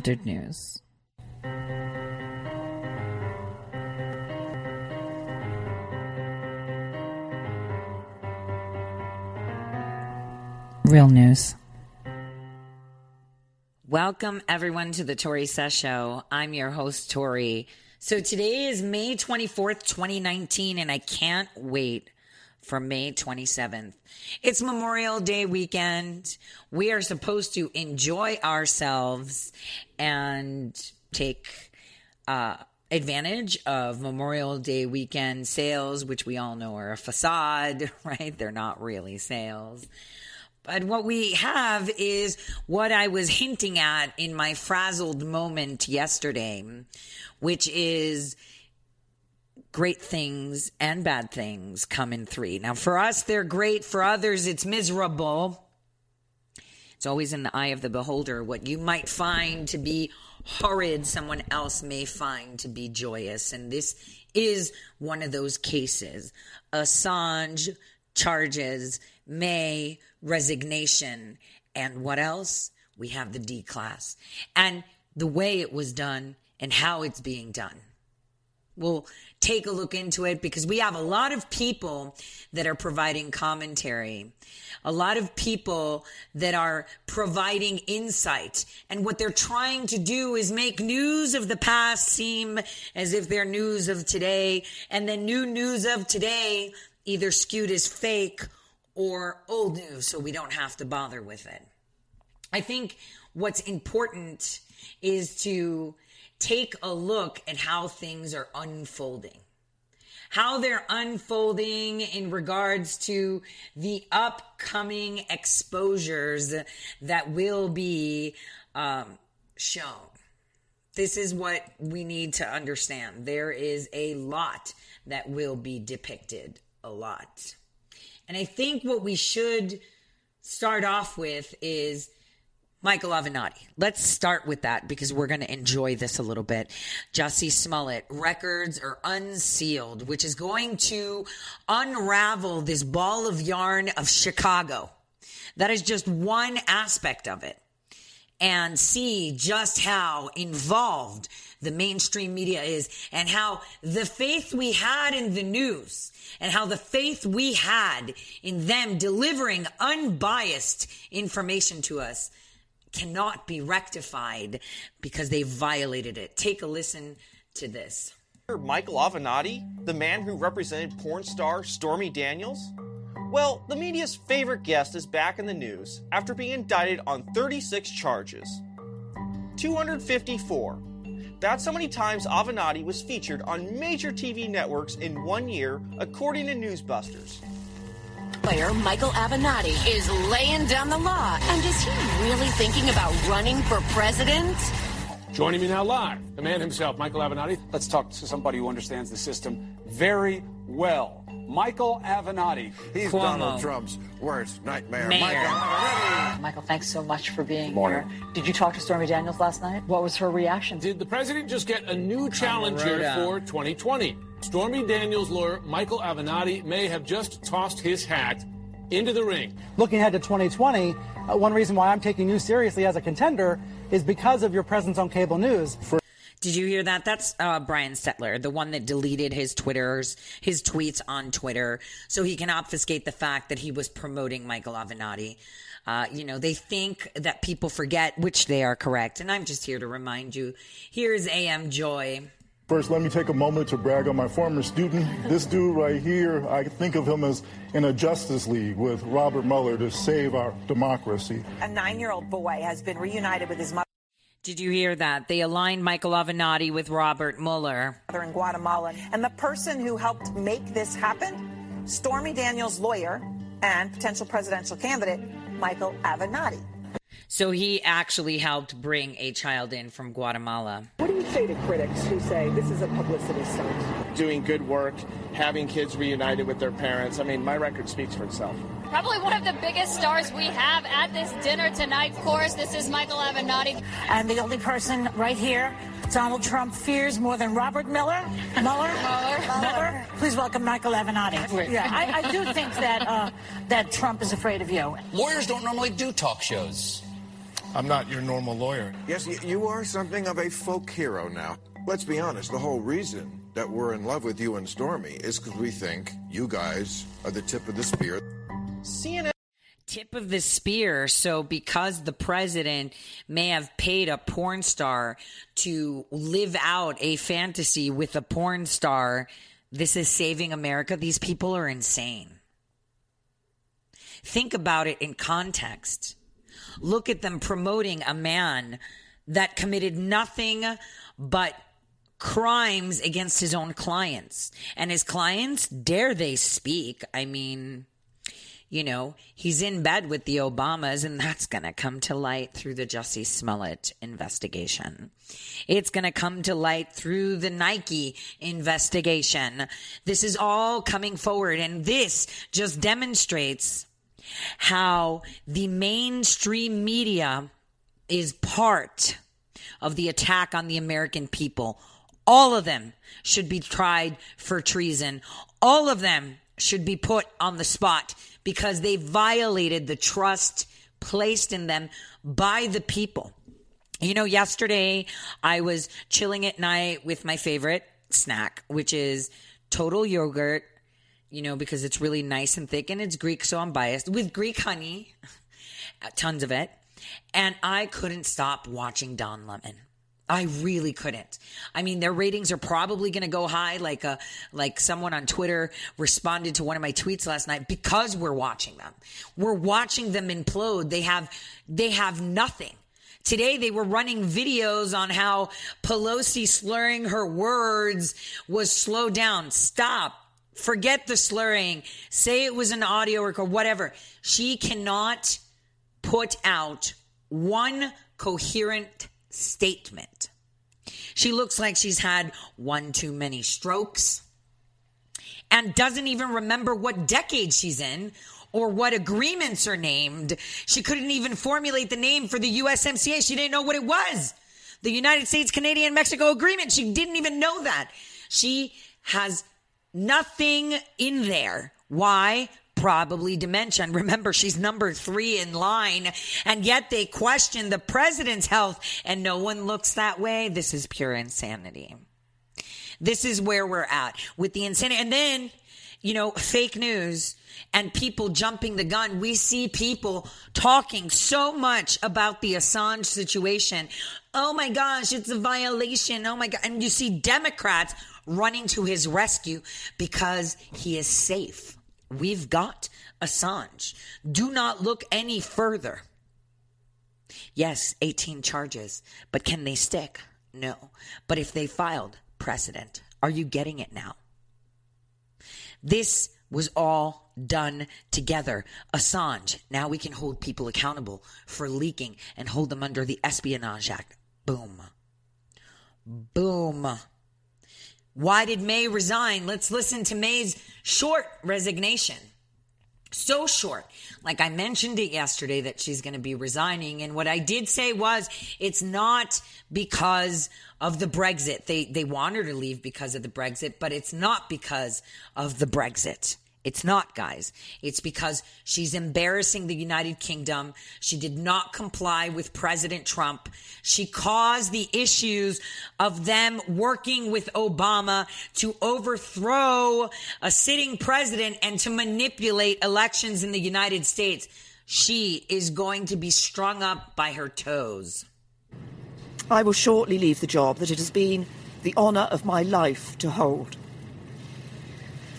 unfiltered news. Real news. Welcome, everyone, to the Tori Says Show. I'm your host, Tori. So today is May 24th, 2019, and I can't wait for May 27th. It's Memorial Day weekend. We are supposed to enjoy ourselves and take uh, advantage of Memorial Day weekend sales, which we all know are a facade, right? They're not really sales. But what we have is what I was hinting at in my frazzled moment yesterday, which is great things and bad things come in three. Now, for us, they're great. For others, it's miserable. It's always in the eye of the beholder. What you might find to be horrid, someone else may find to be joyous. And this is one of those cases. Assange charges, May resignation, and what else? We have the D class. And the way it was done and how it's being done. We'll take a look into it because we have a lot of people that are providing commentary, a lot of people that are providing insight. And what they're trying to do is make news of the past seem as if they're news of today. And then new news of today either skewed as fake or old news, so we don't have to bother with it. I think what's important is to take a look at how things are unfolding. How they're unfolding in regards to the upcoming exposures that will be um, shown. This is what we need to understand. There is a lot that will be depicted, a lot. And I think what we should start off with is Michael Avenatti. Let's start with that because we're going to enjoy this a little bit. Jussie Smollett, records are unsealed, which is going to unravel this ball of yarn of Chicago. That is just one aspect of it. And see just how involved the mainstream media is and how the faith we had in the news and how the faith we had in them delivering unbiased information to us cannot be rectified because they violated it. Take a listen to this. Michael Avenatti, the man who represented porn star Stormy Daniels? Well, the media's favorite guest is back in the news after being indicted on 36 charges. 254. That's how many times Avenatti was featured on major TV networks in one year, according to Newsbusters. Player Michael Avenatti is laying down the law. And is he really thinking about running for president? Joining me now live, the man himself, Michael Avenatti. Let's talk to somebody who understands the system very well. Michael Avenatti. He's Cuomo. Donald Trump's worst nightmare. Mayor. Michael Michael, thanks so much for being Morning. here. Did you talk to Stormy Daniels last night? What was her reaction? Did the president just get a new challenger Rhoda. for 2020? Stormy Daniels' lawyer, Michael Avenatti, may have just tossed his hat into the ring. looking ahead to 2020, uh, one reason why I'm taking you seriously as a contender is because of your presence on cable news. Did you hear that? That's uh, Brian Stelter, the one that deleted his Twitters, his tweets on Twitter, so he can obfuscate the fact that he was promoting Michael Avenatti. Uh, you know, they think that people forget, which they are correct. And I'm just here to remind you. Here's AM Joy. First, let me take a moment to brag on my former student. This dude right here, I think of him as in a Justice League with Robert Mueller to save our democracy. A nine year old boy has been reunited with his mother Did you hear that? They aligned Michael Avenatti with Robert Mueller. in Guatemala. And the person who helped make this happen, Stormy Daniels' lawyer, and potential presidential candidate Michael Avenatti. So he actually helped bring a child in from Guatemala. What do you say to critics who say this is a publicity stunt? Doing good work, having kids reunited with their parents. I mean, my record speaks for itself. Probably one of the biggest stars we have at this dinner tonight. Of course, this is Michael Avenatti. And the only person right here Donald Trump fears more than Robert Miller. Mueller. Mueller. Mueller. Please welcome Michael Avenatti. Yeah, I, I do think that uh, that Trump is afraid of you. Lawyers don't normally do talk shows. I'm not your normal lawyer. Yes, you are something of a folk hero now. Let's be honest, the whole reason that we're in love with you and Stormy is because we think you guys are the tip of the spear. CNN tip of the spear. So, because the president may have paid a porn star to live out a fantasy with a porn star, this is saving America. These people are insane. Think about it in context. Look at them promoting a man that committed nothing but crimes against his own clients. And his clients, dare they speak? I mean, you know, he's in bed with the Obamas, and that's going to come to light through the Jussie Smollett investigation. It's going to come to light through the Nike investigation. This is all coming forward, and this just demonstrates how the mainstream media is part of the attack on the American people. All of them should be tried for treason. All of them should be put on the spot because they violated the trust placed in them by the people. You know, yesterday I was chilling at night with my favorite snack, which is total yogurt, you know, because it's really nice and thick and it's Greek, so I'm biased with Greek honey, tons of it. And I couldn't stop watching Don Lemon. I really couldn't. I mean, their ratings are probably going to go high. Like a, like someone on Twitter responded to one of my tweets last night because we're watching them. We're watching them implode. They have, they have nothing. Today they were running videos on how Pelosi slurring her words was slowed down. Stop. Forget the slurring. Say it was an audio record, whatever. She cannot put out one coherent statement. She looks like she's had one too many strokes and doesn't even remember what decade she's in or what agreements are named. She couldn't even formulate the name for the USMCA. She didn't know what it was. The United States Canadian Mexico Agreement. She didn't even know that. She has nothing in there. Why? probably dementia. And remember, she's number three in line. And yet they question the president's health and no one looks that way. This is pure insanity. This is where we're at with the insanity. And then, you know, fake news and people jumping the gun. We see people talking so much about the Assange situation. Oh my gosh, it's a violation. Oh my God. And you see Democrats running to his rescue because he is safe. We've got Assange. Do not look any further. Yes, 18 charges, but can they stick? No. But if they filed precedent, are you getting it now? This was all done together. Assange, now we can hold people accountable for leaking and hold them under the Espionage Act. Boom. Boom. Why did May resign? Let's listen to May's short resignation. So short. Like I mentioned it yesterday that she's going to be resigning. And what I did say was it's not because of the Brexit. They, they want her to leave because of the Brexit, but it's not because of the Brexit. It's not, guys. It's because she's embarrassing the United Kingdom. She did not comply with President Trump. She caused the issues of them working with Obama to overthrow a sitting president and to manipulate elections in the United States. She is going to be strung up by her toes. I will shortly leave the job that it has been the honour of my life to hold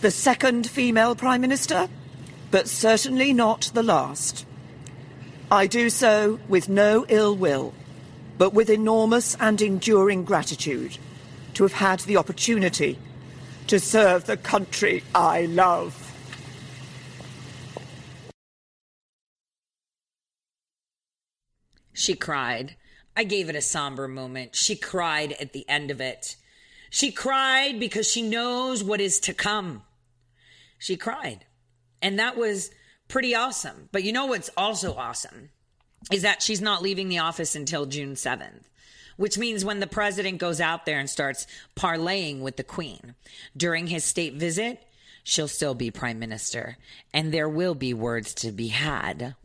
the second female Prime Minister, but certainly not the last. I do so with no ill will, but with enormous and enduring gratitude to have had the opportunity to serve the country I love. She cried. I gave it a somber moment. She cried at the end of it. She cried because she knows what is to come. She cried. And that was pretty awesome. But you know what's also awesome is that she's not leaving the office until June 7th, which means when the president goes out there and starts parlaying with the queen during his state visit, she'll still be prime minister and there will be words to be had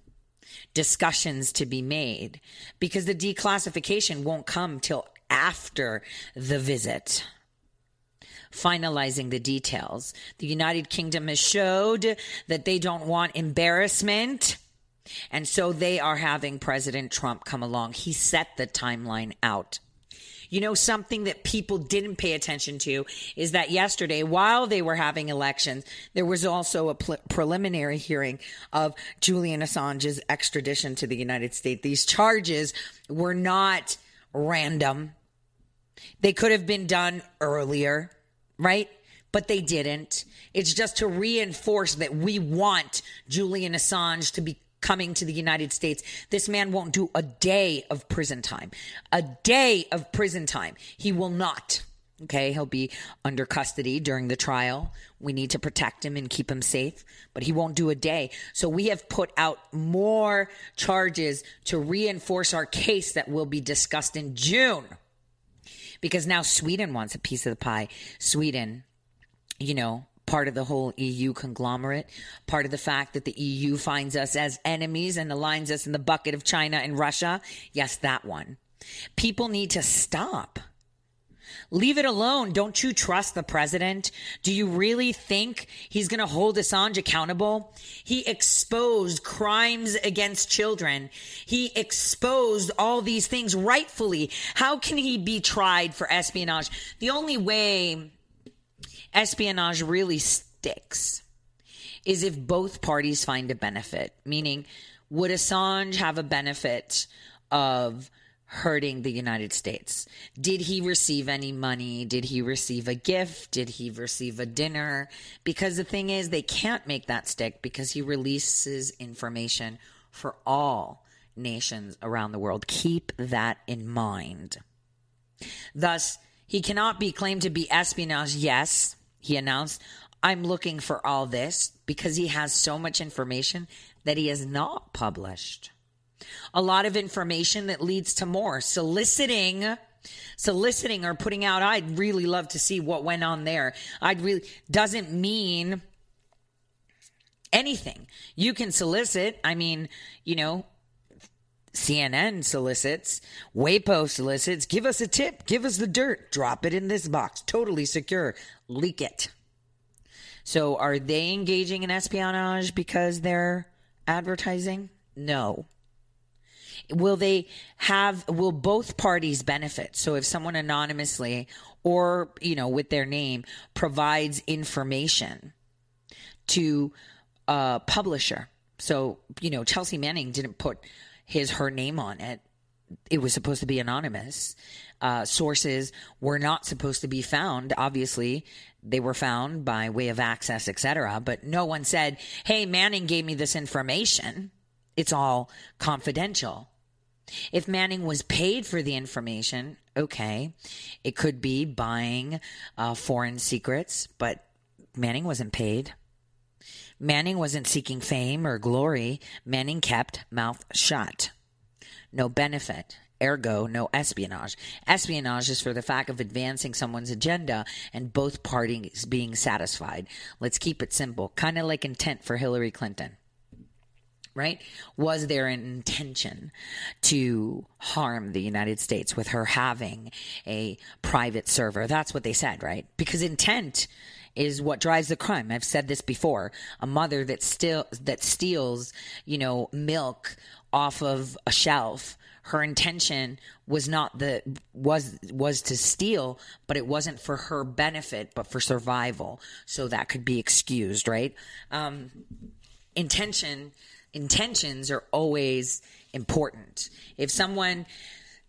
discussions to be made because the declassification won't come till after the visit finalizing the details. The United Kingdom has showed that they don't want embarrassment. And so they are having President Trump come along. He set the timeline out. You know, something that people didn't pay attention to is that yesterday, while they were having elections, there was also a pl- preliminary hearing of Julian Assange's extradition to the United States. These charges were not random. They could have been done earlier, right? But they didn't. It's just to reinforce that we want Julian Assange to be coming to the United States, this man won't do a day of prison time. A day of prison time. He will not. Okay, he'll be under custody during the trial. We need to protect him and keep him safe, but he won't do a day. So we have put out more charges to reinforce our case that will be discussed in June. Because now Sweden wants a piece of the pie. Sweden, you know, part of the whole EU conglomerate, part of the fact that the EU finds us as enemies and aligns us in the bucket of China and Russia. Yes, that one. People need to stop. Leave it alone. Don't you trust the president? Do you really think he's going to hold Assange accountable? He exposed crimes against children. He exposed all these things rightfully. How can he be tried for espionage? The only way espionage really sticks is if both parties find a benefit. Meaning, would Assange have a benefit of hurting the United States? Did he receive any money? Did he receive a gift? Did he receive a dinner? Because the thing is, they can't make that stick because he releases information for all nations around the world. Keep that in mind. Thus, he cannot be claimed to be espionage, yes, he announced, I'm looking for all this because he has so much information that he has not published. A lot of information that leads to more soliciting soliciting or putting out i'd really love to see what went on there i'd really doesn't mean anything you can solicit i mean you know CNN solicits, WAPO solicits, give us a tip, give us the dirt, drop it in this box, totally secure, leak it. So are they engaging in espionage because they're advertising? No. Will they have, will both parties benefit? So if someone anonymously or, you know, with their name provides information to a publisher. So, you know, Chelsea Manning didn't put his her name on it. It was supposed to be anonymous. Uh, sources were not supposed to be found. Obviously, they were found by way of access, etc. But no one said, "Hey, Manning gave me this information." It's all confidential. If Manning was paid for the information, okay, it could be buying uh, foreign secrets, but Manning wasn't paid. Manning wasn't seeking fame or glory. Manning kept mouth shut. No benefit. Ergo, no espionage. Espionage is for the fact of advancing someone's agenda and both parties being satisfied. Let's keep it simple. Kind of like intent for Hillary Clinton. Right? Was there an intention to harm the United States with her having a private server? That's what they said, right? Because intent is what drives the crime. I've said this before. A mother that still that steals, you know, milk off of a shelf. Her intention was not the was was to steal, but it wasn't for her benefit, but for survival. So that could be excused, right? Um, intention intentions are always important. If someone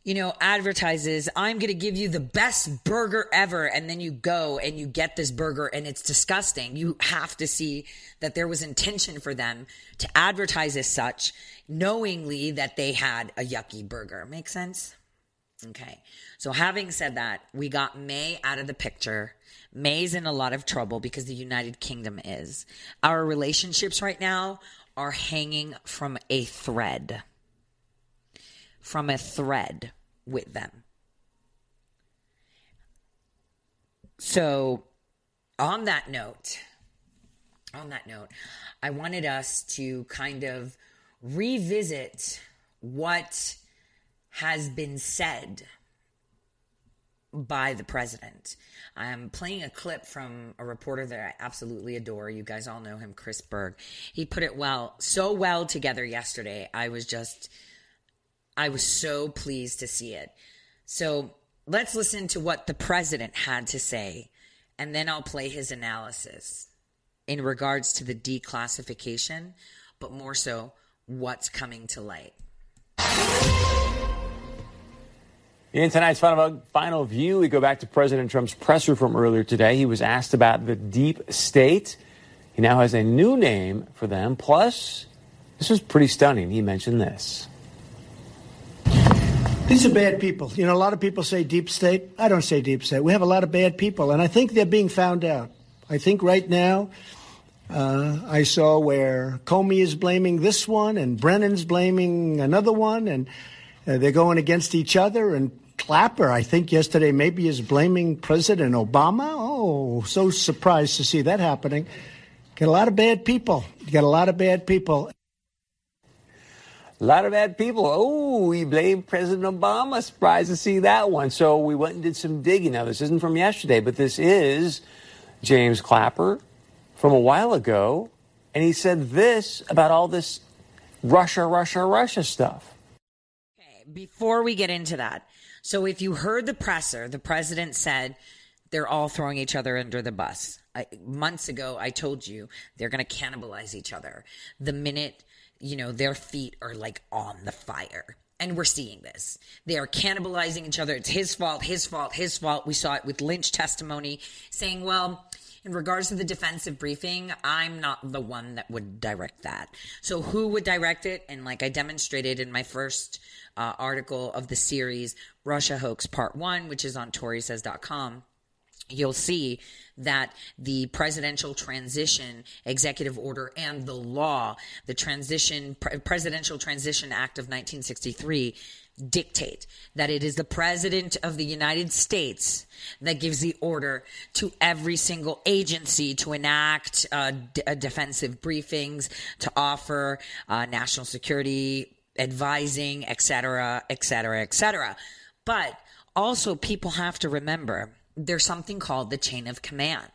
you know, advertises, I'm going to give you the best burger ever. And then you go and you get this burger and it's disgusting. You have to see that there was intention for them to advertise as such, knowingly that they had a yucky burger. Make sense? Okay. So having said that, we got May out of the picture. May's in a lot of trouble because the United Kingdom is. Our relationships right now are hanging from a thread. From a thread with them. So, on that note, on that note, I wanted us to kind of revisit what has been said by the president. I'm playing a clip from a reporter that I absolutely adore. You guys all know him, Chris Berg. He put it well, so well together yesterday. I was just, I was so pleased to see it. So let's listen to what the president had to say, and then I'll play his analysis in regards to the declassification, but more so what's coming to light. In tonight's final, view, we go back to President Trump's presser from earlier today. He was asked about the deep state. He now has a new name for them. Plus, this was pretty stunning. He mentioned this. These are bad people. You know, a lot of people say deep state. I don't say deep state. We have a lot of bad people, and I think they're being found out. I think right now, uh, I saw where Comey is blaming this one, and Brennan's blaming another one, and uh, they're going against each other. And Clapper, I think yesterday, maybe is blaming President Obama. Oh, so surprised to see that happening. Get a lot of bad people. You got a lot of bad people. A lot of bad people. Oh, he blamed President Obama. Surprised to see that one. So we went and did some digging. Now, this isn't from yesterday, but this is James Clapper from a while ago. And he said this about all this Russia, Russia, Russia stuff before we get into that, so if you heard the presser, the president said they're all throwing each other under the bus. I, months ago, I told you they're going to cannibalize each other the minute you know their feet are like on the fire. And we're seeing this. They are cannibalizing each other. It's his fault, his fault, his fault. We saw it with Lynch testimony saying, well, in regards to the defensive briefing, I'm not the one that would direct that. So who would direct it? And like I demonstrated in my first uh, article of the series, Russia Hoax Part 1, which is on ToriSays.com, you'll see that the presidential transition executive order and the law, the transition presidential transition act of 1963 dictate that it is the president of the United States that gives the order to every single agency to enact uh, d- uh, defensive briefings, to offer uh, national security advising, etc., etc., etc. But also, people have to remember there's something called the chain of command.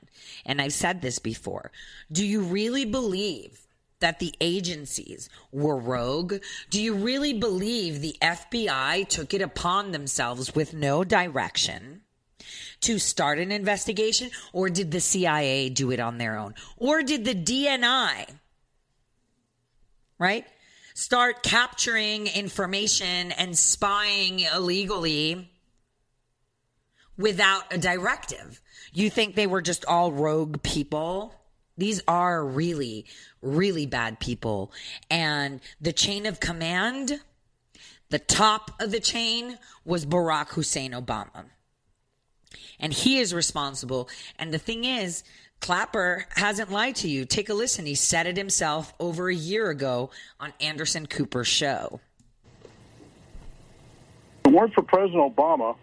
And I've said this before. Do you really believe that the agencies were rogue? Do you really believe the FBI took it upon themselves with no direction? to start an investigation, or did the CIA do it on their own? Or did the DNI, right, start capturing information and spying illegally without a directive. You think they were just all rogue people? These are really, really bad people. And the chain of command, the top of the chain was Barack Hussein Obama. And he is responsible. And the thing is, Clapper hasn't lied to you. Take a listen. He said it himself over a year ago on Anderson Cooper's show. If it weren't for President Obama,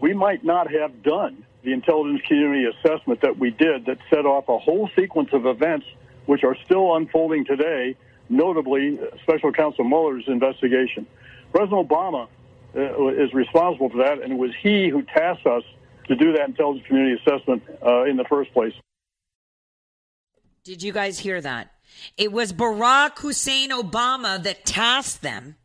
we might not have done the intelligence community assessment that we did that set off a whole sequence of events which are still unfolding today, notably Special Counsel Mueller's investigation. President Obama uh, is responsible for that, and it was he who tasked us to do that intelligence community assessment uh, in the first place. Did you guys hear that? It was Barack Hussein Obama that tasked them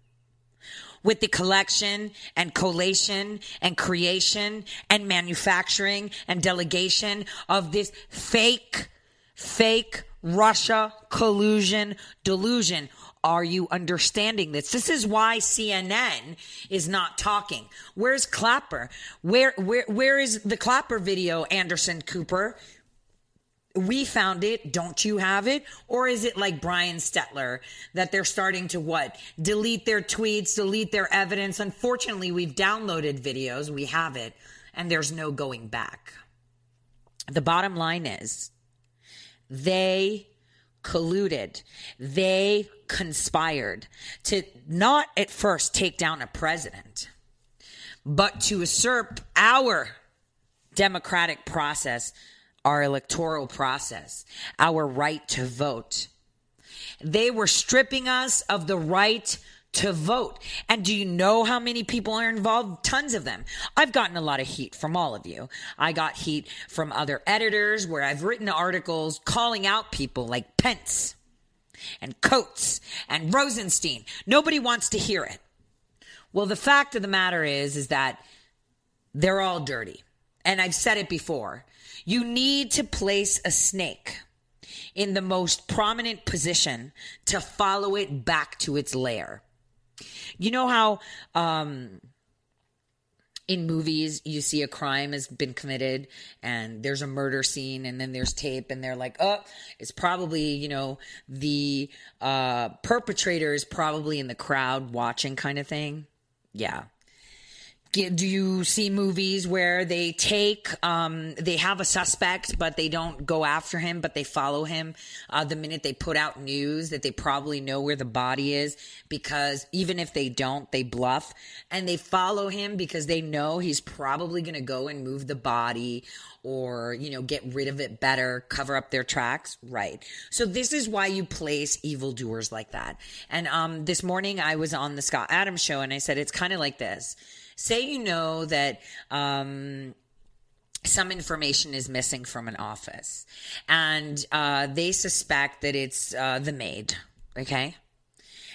with the collection and collation and creation and manufacturing and delegation of this fake, fake Russia collusion delusion. Are you understanding this? This is why CNN is not talking. Where's Clapper? Where where where is the Clapper video, Anderson Cooper? We found it. Don't you have it? Or is it like Brian Stelter that they're starting to what? Delete their tweets, delete their evidence. Unfortunately, we've downloaded videos. We have it and there's no going back. The bottom line is they colluded. They conspired to not at first take down a president, but to usurp our democratic process, our electoral process, our right to vote. They were stripping us of the right to vote. And do you know how many people are involved? Tons of them. I've gotten a lot of heat from all of you. I got heat from other editors where I've written articles calling out people like Pence and Coats and Rosenstein. Nobody wants to hear it. Well, the fact of the matter is, is that they're all dirty. And I've said it before. You need to place a snake in the most prominent position to follow it back to its lair. You know how um, in movies you see a crime has been committed and there's a murder scene and then there's tape and they're like, oh, it's probably, you know, the uh, perpetrator is probably in the crowd watching kind of thing. Yeah do you see movies where they take um, they have a suspect but they don't go after him but they follow him uh, the minute they put out news that they probably know where the body is because even if they don't they bluff and they follow him because they know he's probably going to go and move the body or you know get rid of it better cover up their tracks. Right. So this is why you place evildoers like that. And um, this morning i was on the scott adams show and i said it's kind of like this say you know that um, some information is missing from an office and uh, they suspect that it's uh, the maid okay?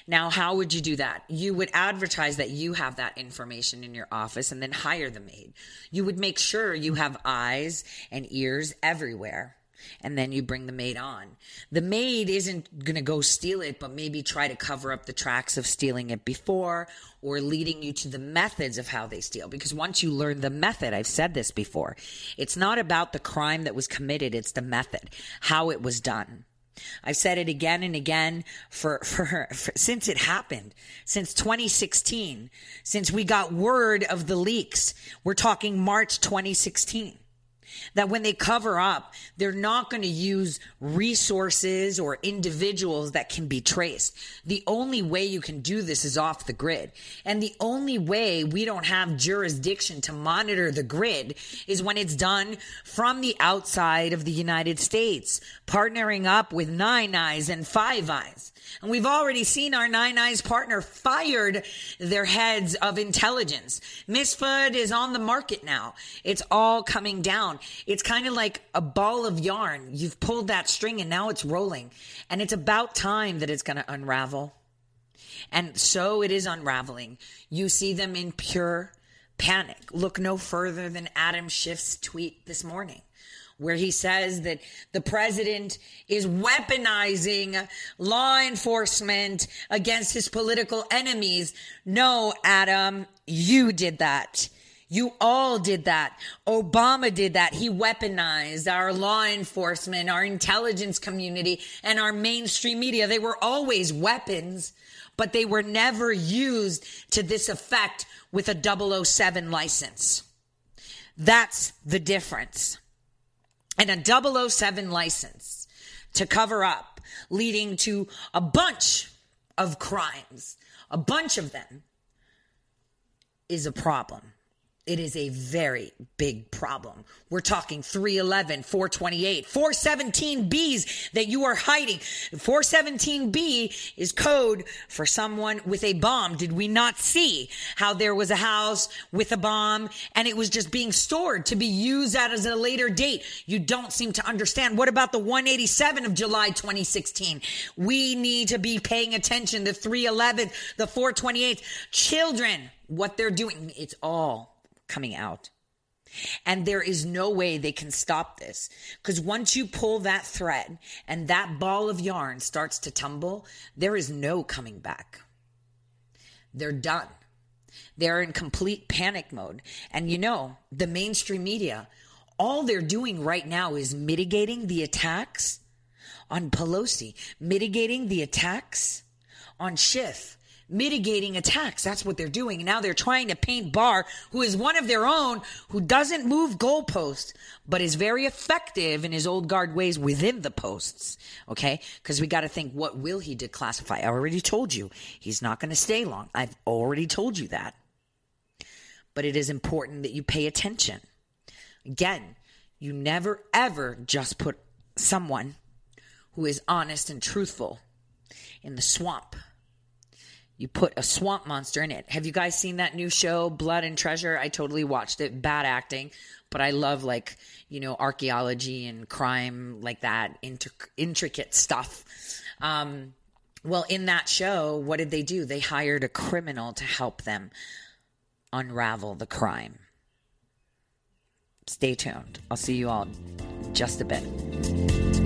Now how would you do that? You would advertise that you have that information in your office and then hire the maid. You would make sure you have eyes and ears everywhere and then you bring the maid on. The maid isn't going to go steal it, but maybe try to cover up the tracks of stealing it before or leading you to the methods of how they steal. Because once you learn the method, I've said this before, it's not about the crime that was committed, it's the method, how it was done. I've said it again and again for, for, for, since it happened, since 2016, since we got word of the leaks. We're talking March 2016 that when they cover up, they're not going to use resources or individuals that can be traced. The only way you can do this is off the grid. And the only way we don't have jurisdiction to monitor the grid is when it's done from the outside of the United States, partnering up with Nine Eyes and Five Eyes. And we've already seen our Nine Eyes partner fired their heads of intelligence. Misfud is on the market now. It's all coming down. It's kind of like a ball of yarn. You've pulled that string and now it's rolling. And it's about time that it's going to unravel. And so it is unraveling. You see them in pure panic. Look no further than Adam Schiff's tweet this morning where he says that the president is weaponizing law enforcement against his political enemies. No, Adam, you did that. You all did that. Obama did that. He weaponized our law enforcement, our intelligence community, and our mainstream media. They were always weapons, but they were never used to this effect with a 007 license. That's the difference and a 007 license to cover up, leading to a bunch of crimes, a bunch of them, is a problem. It is a very big problem. We're talking 311, 428, 417Bs that you are hiding. 417B is code for someone with a bomb. Did we not see how there was a house with a bomb and it was just being stored to be used at as a later date? You don't seem to understand. What about the 187 of July 2016? We need to be paying attention. The 311, the 428, children, what they're doing. It's all coming out. And there is no way they can stop this. Because once you pull that thread and that ball of yarn starts to tumble, there is no coming back. They're done. They're in complete panic mode. And you know, the mainstream media, all they're doing right now is mitigating the attacks on Pelosi, mitigating the attacks on Schiff, mitigating attacks. That's what they're doing. Now they're trying to paint Barr, who is one of their own, who doesn't move goalposts, but is very effective in his old guard ways within the posts. Okay? Because we got to think, what will he declassify? I already told you. He's not going to stay long. I've already told you that. But it is important that you pay attention. Again, you never ever just put someone who is honest and truthful in the swamp. You put a swamp monster in it. Have you guys seen that new show, Blood and Treasure? I totally watched it. Bad acting, but I love like, you know, archaeology and crime, like that, intric- intricate stuff. Um, well, in that show, what did they do? They hired a criminal to help them unravel the crime. Stay tuned. I'll see you all in just a bit.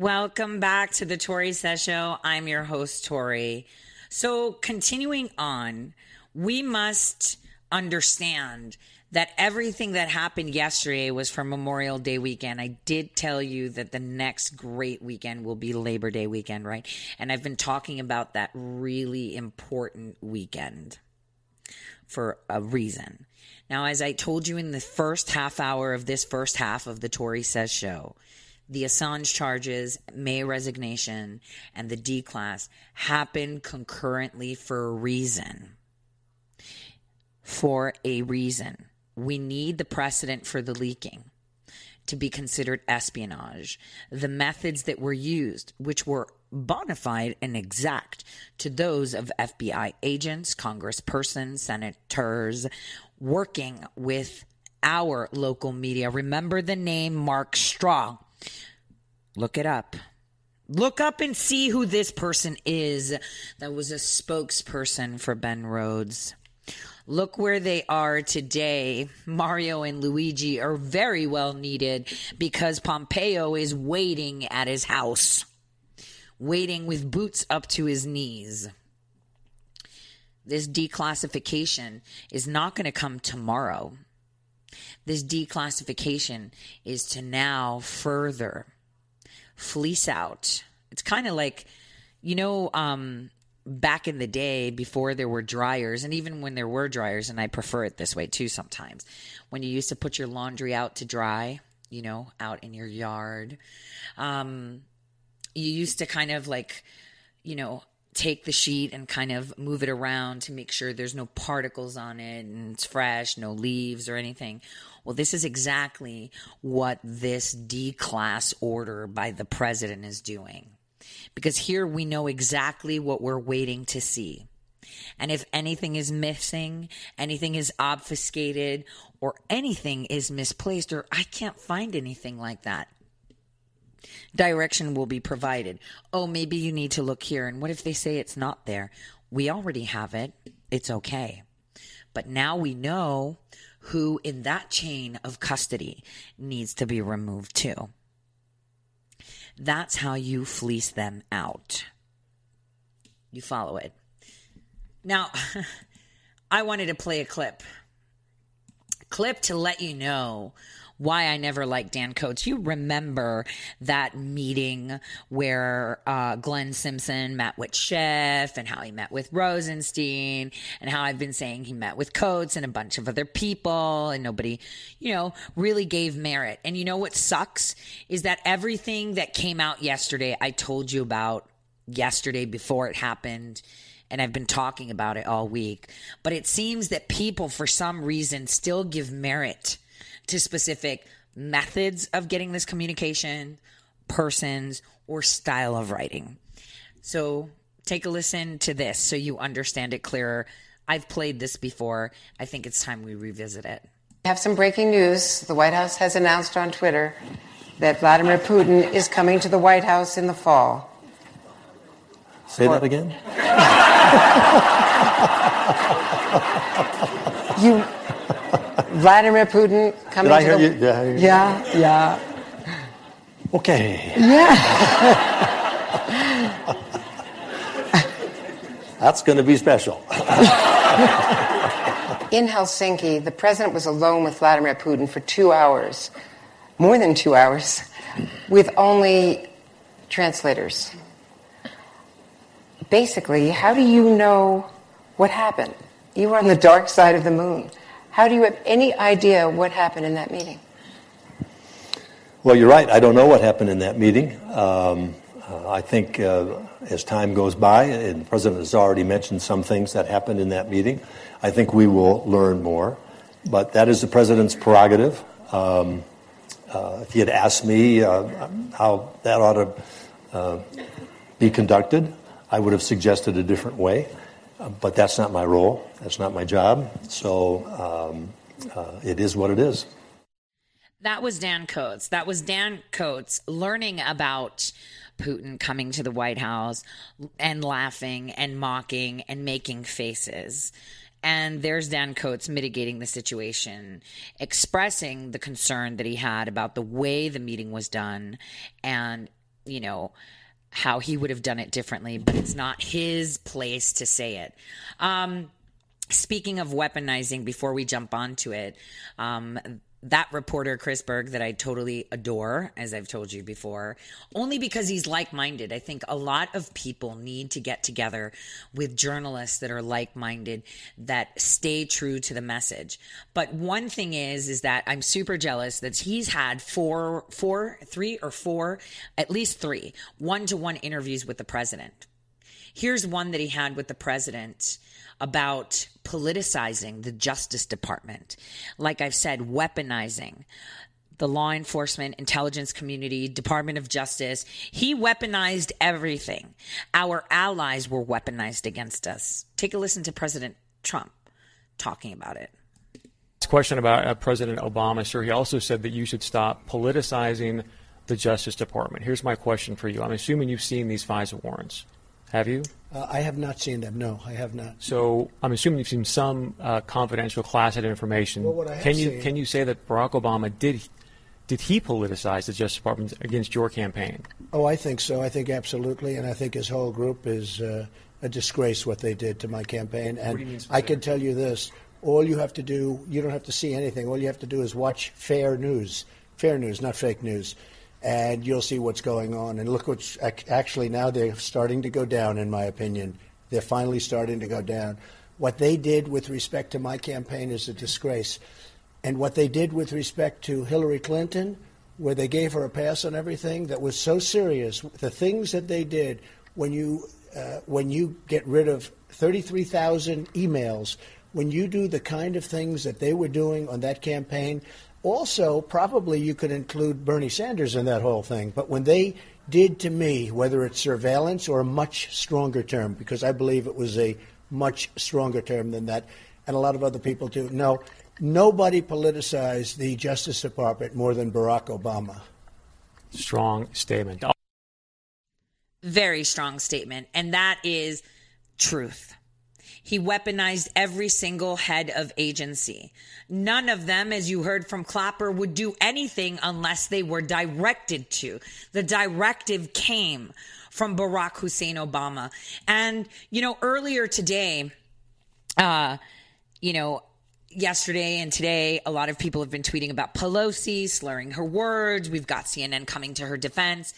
Welcome back to the Tori Says Show. I'm your host, Tori. So, continuing on, we must understand that everything that happened yesterday was for Memorial Day weekend. I did tell you that the next great weekend will be Labor Day weekend, right? And I've been talking about that really important weekend. for a reason. Now, as I told you in the first half hour of this first half of the Tori Says show, the Assange charges, May resignation, and the D class happened concurrently for a reason. For a reason. We need the precedent for the leaking to be considered espionage. The methods that were used, which were bona fide and exact to those of FBI agents, congresspersons, senators working with our local media. Remember the name Mark Straw. Look it up. Look up and see who this person is that was a spokesperson for Ben Rhodes. Look where they are today. Mario and Luigi are very well needed because Pompeo is waiting at his house, waiting with boots up to his knees. This declassification is not going to come tomorrow. This declassification is to now further fleece out. It's kind of like, you know, um, back in the day before there were dryers and even when there were dryers and I prefer it this way too sometimes when you used to put your laundry out to dry you know out in your yard um you used to kind of like you know take the sheet and kind of move it around to make sure there's no particles on it and it's fresh no leaves or anything well this is exactly what this D class order by the president is doing because here we know exactly what we're waiting to see. And if anything is missing, anything is obfuscated, or anything is misplaced, or I can't find anything like that, direction will be provided. Oh, maybe you need to look here. And what if they say it's not there? We already have it. It's okay. But now we know who in that chain of custody needs to be removed too. That's how you fleece them out. You follow it. Now, I wanted to play a clip. Clip to let you know why I never liked Dan Coats. You remember that meeting where uh, Glenn Simpson met with Schiff and how he met with Rosenstein and how I've been saying he met with Coats and a bunch of other people and nobody, you know, really gave merit. And you know what sucks is that everything that came out yesterday, I told you about yesterday before it happened and I've been talking about it all week. But it seems that people, for some reason, still give merit to specific methods of getting this communication, persons, or style of writing. So take a listen to this so you understand it clearer. I've played this before. I think it's time we revisit it. I have some breaking news. The White House has announced on Twitter that Vladimir Putin is coming to the White House in the fall. Say that again? you Vladimir Putin coming Did I to hear the you? Did I hear you? Yeah, yeah. Okay. Yeah. That's going to be special. In Helsinki, the president was alone with Vladimir Putin for two hours, more than two hours, with only translators. Basically, how do you know what happened? You were on the dark side of the moon. How do you have any idea what happened in that meeting? Well, you're right. I don't know what happened in that meeting. Um, uh, I think uh, as time goes by, and the president has already mentioned some things that happened in that meeting, I think we will learn more. But that is the president's prerogative. Um, uh, if he had asked me uh, how that ought to uh, be conducted, I would have suggested a different way. Uh, but that's not my role. That's not my job. So um, it is what it is. That was Dan Coats. That was Dan Coats learning about Putin coming to the White House and laughing and mocking and making faces. And there's Dan Coats mitigating the situation, expressing the concern that he had about the way the meeting was done and, you know, how he would have done it differently, but it's not his place to say it. Um, speaking of weaponizing, before we jump onto it, um, that reporter, Chris Berg, that I totally adore, as I've told you before, only because he's like minded. I think a lot of people need to get together with journalists that are like minded, that stay true to the message. But one thing is, is that I'm super jealous that he's had four, four, three or four, at least three one to one interviews with the president. Here's one that he had with the president about politicizing the Justice Department. Like I've said, weaponizing the law enforcement, intelligence community, Department of Justice. He weaponized everything. Our allies were weaponized against us. Take a listen to President Trump talking about it. Question about uh, President Obama, sir. He also said that you should stop politicizing the Justice Department. Here's my question for you. I'm assuming you've seen these FISA warrants. Have you? Uh, I have not seen them. No, I have not. So I'm assuming you've seen some uh, confidential, classified information. Well, what I have can you seen- can you say that Barack Obama did did he politicize the Justice Department against your campaign? Oh, I think so. I think absolutely, and I think his whole group is uh, a disgrace what they did to my campaign. And do you mean I can tell you this: all you have to do, you don't have to see anything. All you have to do is watch fair news, fair news, not fake news, and you'll see what's going on. And look what's actually now they're starting to go down, in my opinion. They're finally starting to go down. What they did with respect to my campaign is a disgrace. And what they did with respect to Hillary Clinton, where they gave her a pass on everything, that was so serious. The things that they did when you uh, when you get rid of 33,000 emails, when you do the kind of things that they were doing on that campaign, also probably you could include Bernie Sanders in that whole thing. But when they did to me, whether it's surveillance or a much stronger term, because I believe it was a much stronger term than that, and a lot of other people too. No, nobody politicized the Justice Department more than Barack Obama. Strong statement. Very strong statement. And that is truth. He weaponized every single head of agency. None of them, as you heard from Clapper, would do anything unless they were directed to. The directive came from Barack Hussein Obama. And, you know, earlier today, uh, you know, yesterday and today, a lot of people have been tweeting about Pelosi slurring her words. We've got CNN coming to her defense.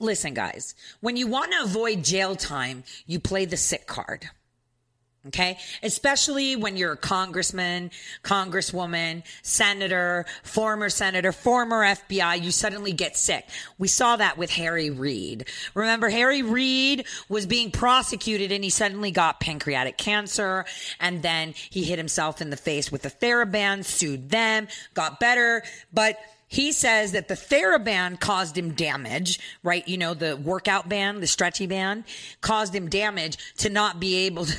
Listen, guys, when you want to avoid jail time, you play the sick card. Okay. Especially when you're a congressman, congresswoman, senator, former senator, former FBI, you suddenly get sick. We saw that with Harry Reid. Remember, Harry Reid was being prosecuted and he suddenly got pancreatic cancer. And then he hit himself in the face with a TheraBand, sued them, got better. But he says that the TheraBand caused him damage, right? You know, the workout band, the stretchy band caused him damage to not be able to,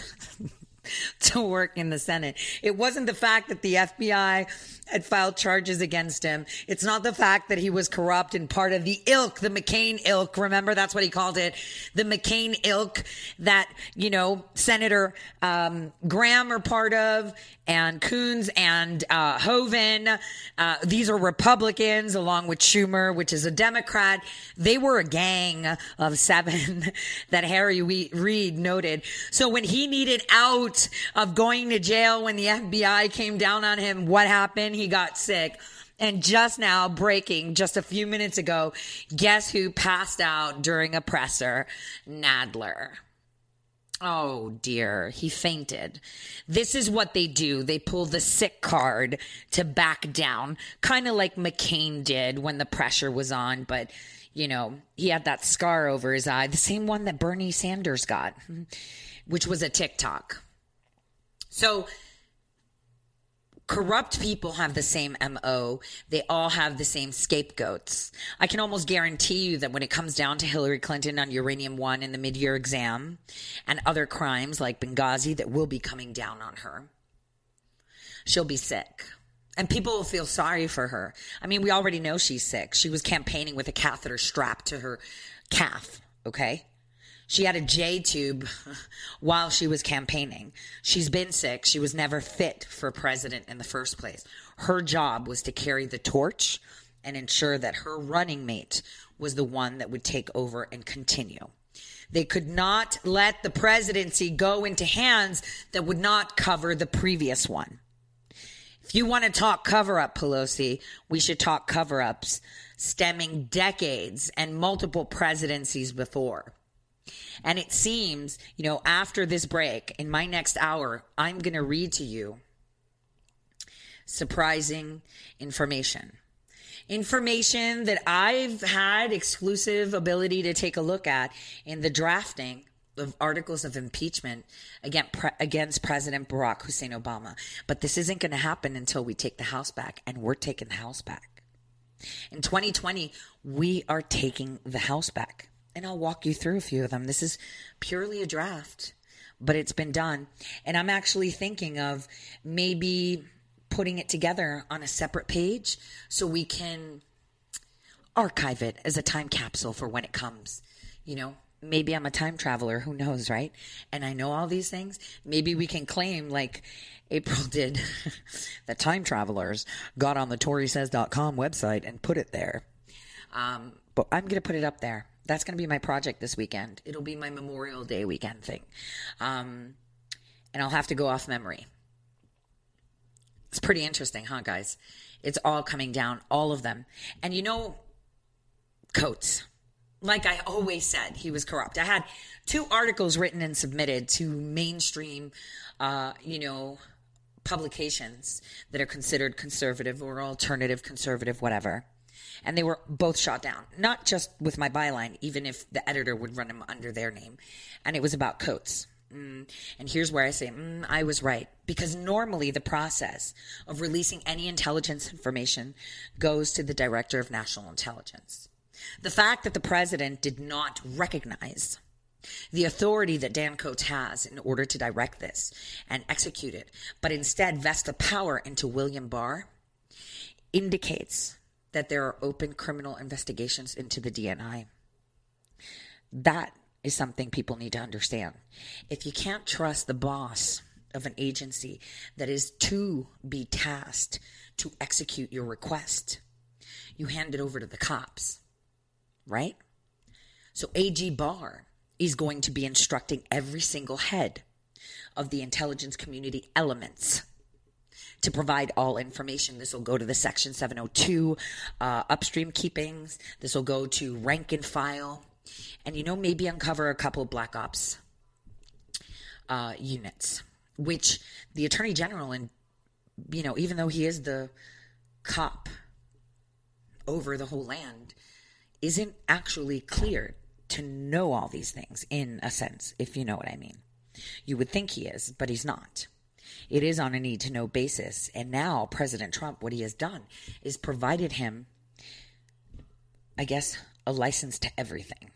to work in the Senate. It wasn't the fact that the FBI had filed charges against him. It's not the fact that he was corrupt and part of the ilk, the McCain ilk. Remember, that's what he called it. The McCain ilk that, you know, Senator um, Graham are part of and Coons and uh, Hoeven. Uh, these are Republicans along with Schumer, which is a Democrat. They were a gang of seven that Harry Reid noted. So when he needed out of going to jail when the FBI came down on him, what happened? He got sick. And just now, breaking just a few minutes ago, guess who passed out during a presser? Nadler. Oh dear, he fainted. This is what they do. They pull the sick card to back down, kind of like McCain did when the pressure was on, but you know, he had that scar over his eye, the same one that Bernie Sanders got, which was a TikTok. So corrupt people have the same MO. They all have the same scapegoats. I can almost guarantee you that when it comes down to Hillary Clinton on Uranium One in the mid year exam and other crimes like Benghazi that will be coming down on her, she'll be sick. And people will feel sorry for her. I mean, we already know she's sick. She was campaigning with a catheter strapped to her calf, okay? She had a J tube while she was campaigning. She's been sick. She was never fit for president in the first place. Her job was to carry the torch and ensure that her running mate was the one that would take over and continue. They could not let the presidency go into hands that would not cover the previous one. If you want to talk cover up, Pelosi, we should talk cover ups stemming decades and multiple presidencies before. And it seems, you know, after this break, in my next hour, I'm going to read to you surprising information. Information that I've had exclusive ability to take a look at in the drafting of articles of impeachment against, against President Barack Hussein Obama. But this isn't going to happen until we take the House back, and we're taking the House back. In 2020, we are taking the House back. And I'll walk you through a few of them. This is purely a draft, but it's been done. And I'm actually thinking of maybe putting it together on a separate page so we can archive it as a time capsule for when it comes. You know, maybe I'm a time traveler, who knows, right? And I know all these things. Maybe we can claim, like April did, that time travelers got on the TorySays.com website and put it there. Um, but I'm going to put it up there. That's going to be my project this weekend. It'll be my Memorial Day weekend thing. Um, and I'll have to go off memory. It's pretty interesting, huh, guys? It's all coming down, all of them. And you know, Coats, like I always said, he was corrupt. I had two articles written and submitted to mainstream, uh, you know, publications that are considered conservative or alternative conservative, whatever. And they were both shot down, not just with my byline, even if the editor would run them under their name. And it was about Coats. Mm, and here's where I say, mm, I was right. Because normally the process of releasing any intelligence information goes to the Director of National Intelligence. The fact that the president did not recognize the authority that Dan Coats has in order to direct this and execute it, but instead vest the power into William Barr, indicates that there are open criminal investigations into the DNI. That is something people need to understand. If you can't trust the boss of an agency that is to be tasked to execute your request, you hand it over to the cops, right? So AG Barr is going to be instructing every single head of the intelligence community elements to provide all information. This will go to the Section 702 uh, upstream keepings. This will go to rank and file and you know maybe uncover a couple of black ops uh, units, which the attorney general and you know even though he is the cop over the whole land, isn't actually cleared to know all these things in a sense, if you know what I mean. You would think he is, but he's not. It is on a need to know basis. And now President Trump, what he has done is provided him, I guess, a license to everything.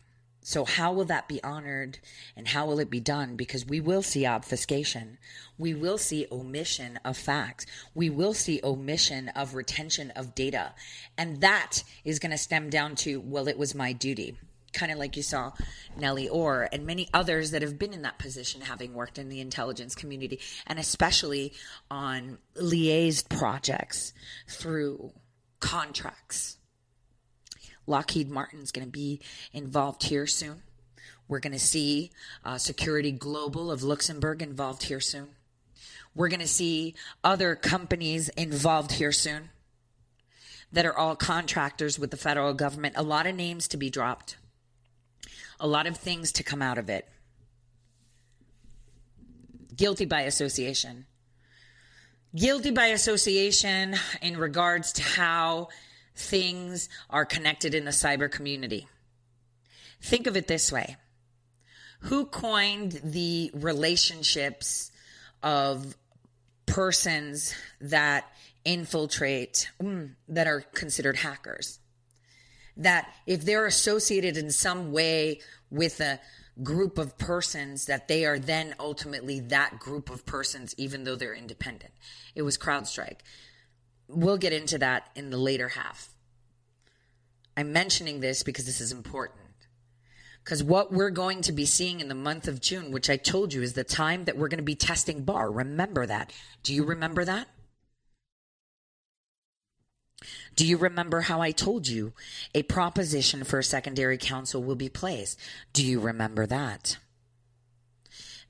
So, how will that be honored and how will it be done? Because we will see obfuscation. We will see omission of facts. We will see omission of retention of data. And that is going to stem down to, well, it was my duty. Kind of like you saw Nellie Ohr and many others that have been in that position, having worked in the intelligence community, and especially on liaised projects through contracts Lockheed Martin's going to be involved here soon. We're going to see uh, Security Global of Luxembourg involved here soon. We're going to see other companies involved here soon that are all contractors with the federal government. A lot of names to be dropped, a lot of things to come out of it. Guilty by association. Guilty by association in regards to how things are connected in the cyber community. Think of it this way Who coined the relationships of persons that infiltrate, mm, that are considered hackers? That if they're associated in some way with a group of persons, that they are then ultimately that group of persons, even though they're independent. It was CrowdStrike we'll get into that in the later half. I'm mentioning this because this is important. Because what we're going to be seeing in the month of June, which I told you is the time that we're going to be testing Barr Remember that. Do you remember that? Do you remember how I told you a proposition for a secondary counsel will be placed? Do you remember that?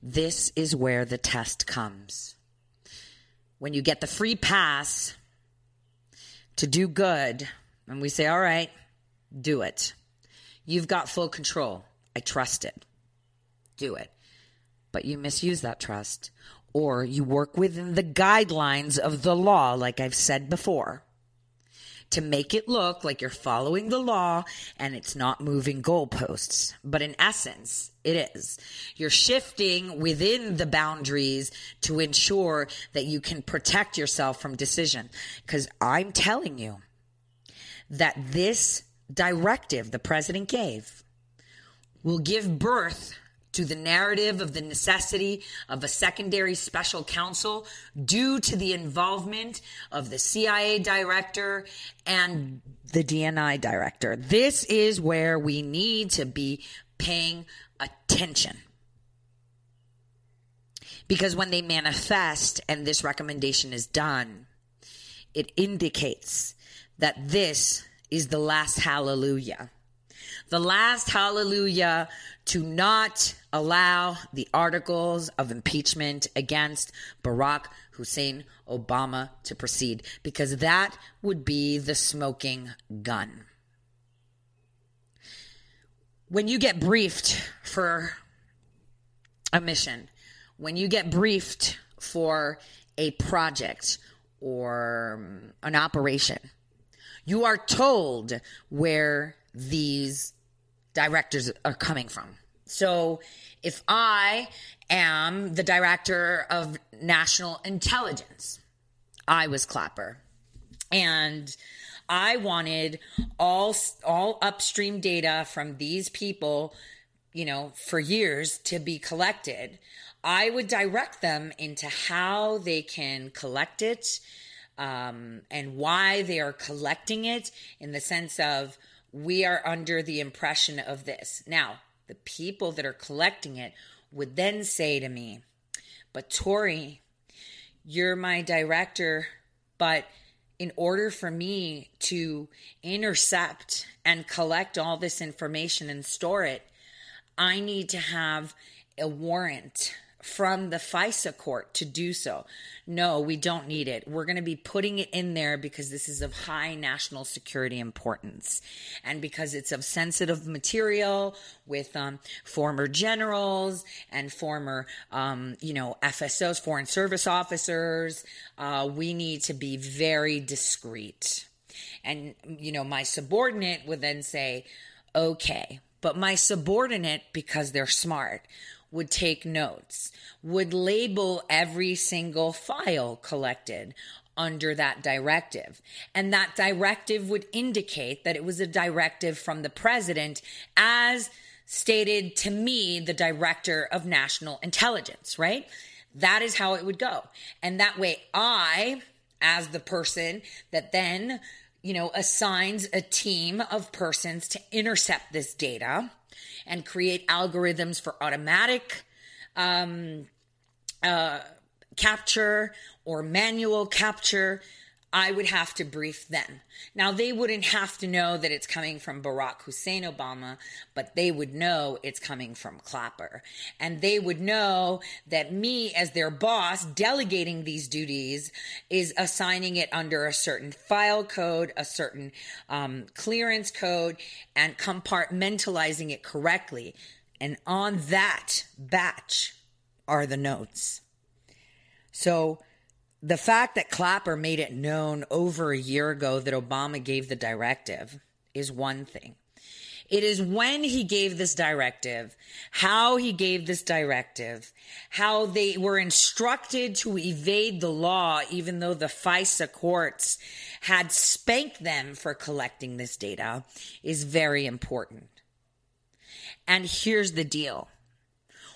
This is where the test comes. when you get the free pass to do good, and we say, all right, do it. You've got full control. I trust it. Do it. But you misuse that trust, or you work within the guidelines of the law, like I've said before, to make it look like you're following the law and it's not moving goalposts. But in essence, it is. You're shifting within the boundaries to ensure that you can protect yourself from decision. Because I'm telling you that this directive the president gave will give birth to the narrative of the necessity of a secondary special counsel due to the involvement of the CIA director and the DNI director. This is where we need to be paying attention. Because when they manifest and this recommendation is done, it indicates that this is the last hallelujah. The last hallelujah to not allow the articles of impeachment against Barack Hussein Obama to proceed because that would be the smoking gun. When you get briefed for a mission, when you get briefed for a project or an operation, you are told where these directors are coming from. So if I am the director of national intelligence, I was Clapper. And I wanted all all upstream data from these people, you know, for years to be collected. I would direct them into how they can collect it um, and why they are collecting it in the sense of we are under the impression of this. Now, the people that are collecting it would then say to me, But Tori, you're my director, but in order for me to intercept and collect all this information and store it, I need to have a warrant from the FISA court to do so. No, we don't need it. We're going to be putting it in there because this is of high national security importance and because it's of sensitive material with um, former generals and former, um, you know, FSOs, foreign service officers. Uh, we need to be very discreet. And, you know, my subordinate would then say, okay, but my subordinate, because they're smart, would take notes, would label every single file collected under that directive. And that directive would indicate that it was a directive from the president as stated to me, the director of national intelligence, right? That is how it would go. And that way, I, as the person that then, you know, assigns a team of persons to intercept this data, and create algorithms for automatic um, uh, capture or manual capture, I would have to brief them. Now, they wouldn't have to know that it's coming from Barack Hussein Obama, but they would know it's coming from Clapper. And they would know that me, as their boss, delegating these duties is assigning it under a certain file code, a certain um, clearance code, and compartmentalizing it correctly. And on that batch are the notes. So, the fact that Clapper made it known over a year ago that Obama gave the directive is one thing. It is when he gave this directive, how he gave this directive, how they were instructed to evade the law, even though the FISA courts had spanked them for collecting this data, is very important. And here's the deal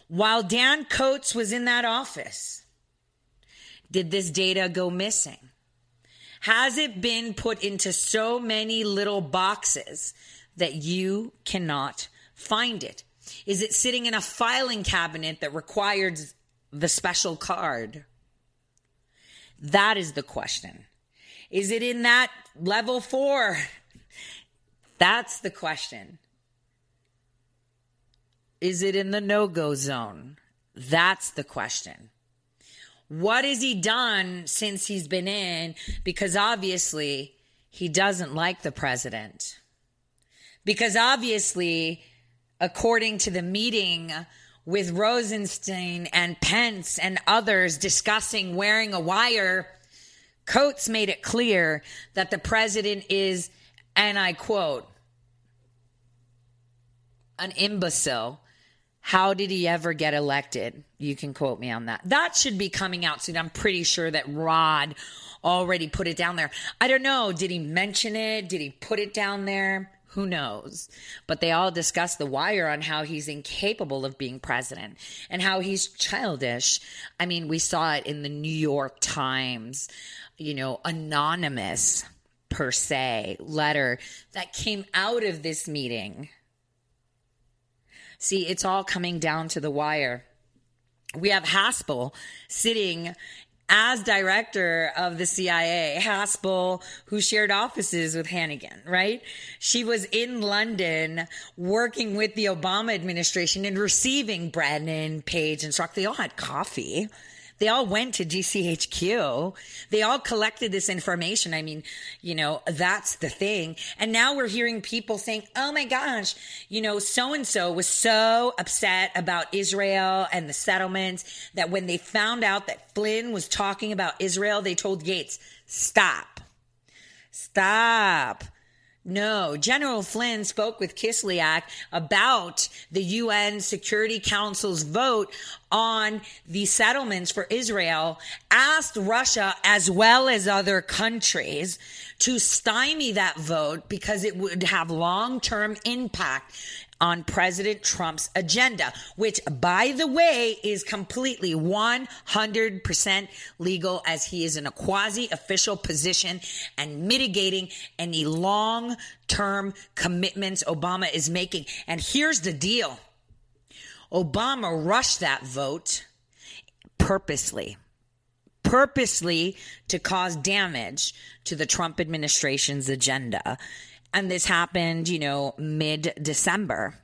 while Dan Coats was in that office, did this data go missing? Has it been put into so many little boxes that you cannot find it? Is it sitting in a filing cabinet that requires the special card? That is the question. Is it in that level four? That's the question. Is it in the no go zone? That's the question. What has he done since he's been in? Because obviously he doesn't like the president. Because obviously, according to the meeting with Rosenstein and Pence and others discussing wearing a wire, Coats made it clear that the president is, and I quote, an imbecile. How did he ever get elected? You can quote me on that. That should be coming out soon. I'm pretty sure that Rod already put it down there. I don't know. Did he mention it? Did he put it down there? Who knows? But they all discuss the wire on how he's incapable of being president and how he's childish. I mean, we saw it in the New York Times, you know, anonymous per se letter that came out of this meeting. See, it's all coming down to the wire. We have Haspel sitting as director of the CIA, Haspel, who shared offices with Hannigan, right? She was in London working with the Obama administration and receiving Brennan, Page, and Strzok. They all had coffee. They all went to GCHQ. They all collected this information. I mean, you know, that's the thing. And now we're hearing people saying, oh my gosh, you know, so and so was so upset about Israel and the settlements that when they found out that Flynn was talking about Israel, they told Gates, stop. Stop. No, General Flynn spoke with Kislyak about the UN Security Council's vote on the settlements for Israel, asked Russia as well as other countries to stymie that vote because it would have long term impact on President Trump's agenda, which, by the way, is completely 100% legal as he is in a quasi official position and mitigating any long term commitments Obama is making. And here's the deal Obama rushed that vote purposely purposely to cause damage to the Trump administration's agenda. And this happened, you know, mid December.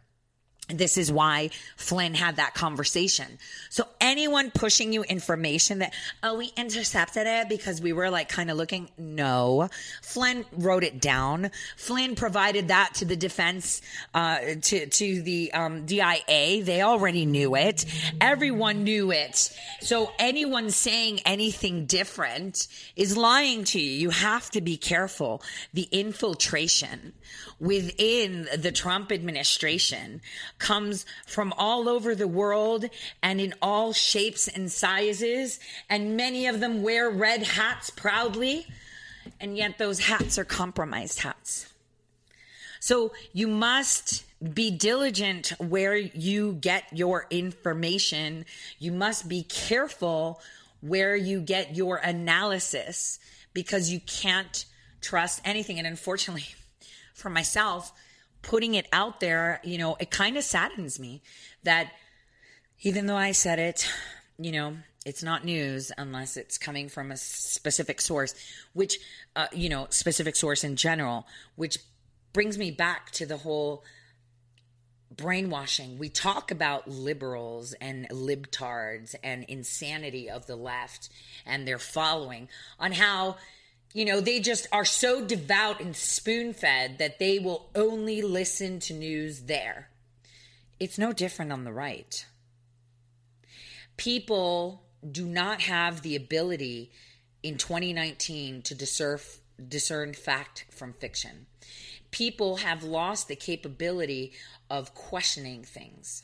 This is why Flynn had that conversation. So anyone pushing you information that, oh, we intercepted it because we were like kind of looking. No, Flynn wrote it down. Flynn provided that to the defense, uh, to, to the, um, DIA. They already knew it. Everyone knew it. So anyone saying anything different is lying to you. You have to be careful. The infiltration within the Trump administration comes from all over the world and in all shapes and sizes. And many of them wear red hats proudly. And yet those hats are compromised hats. So you must be diligent where you get your information. You must be careful where you get your analysis because you can't trust anything. And unfortunately, for myself, putting it out there, you know, it kind of saddens me that even though I said it, you know, it's not news unless it's coming from a specific source, which, uh, you know, specific source in general, which brings me back to the whole brainwashing. We talk about liberals and libtards and insanity of the left and their following on how you know, they just are so devout and spoon fed that they will only listen to news there. It's no different on the right. People do not have the ability in 2019 to discern, discern fact from fiction. People have lost the capability of questioning things.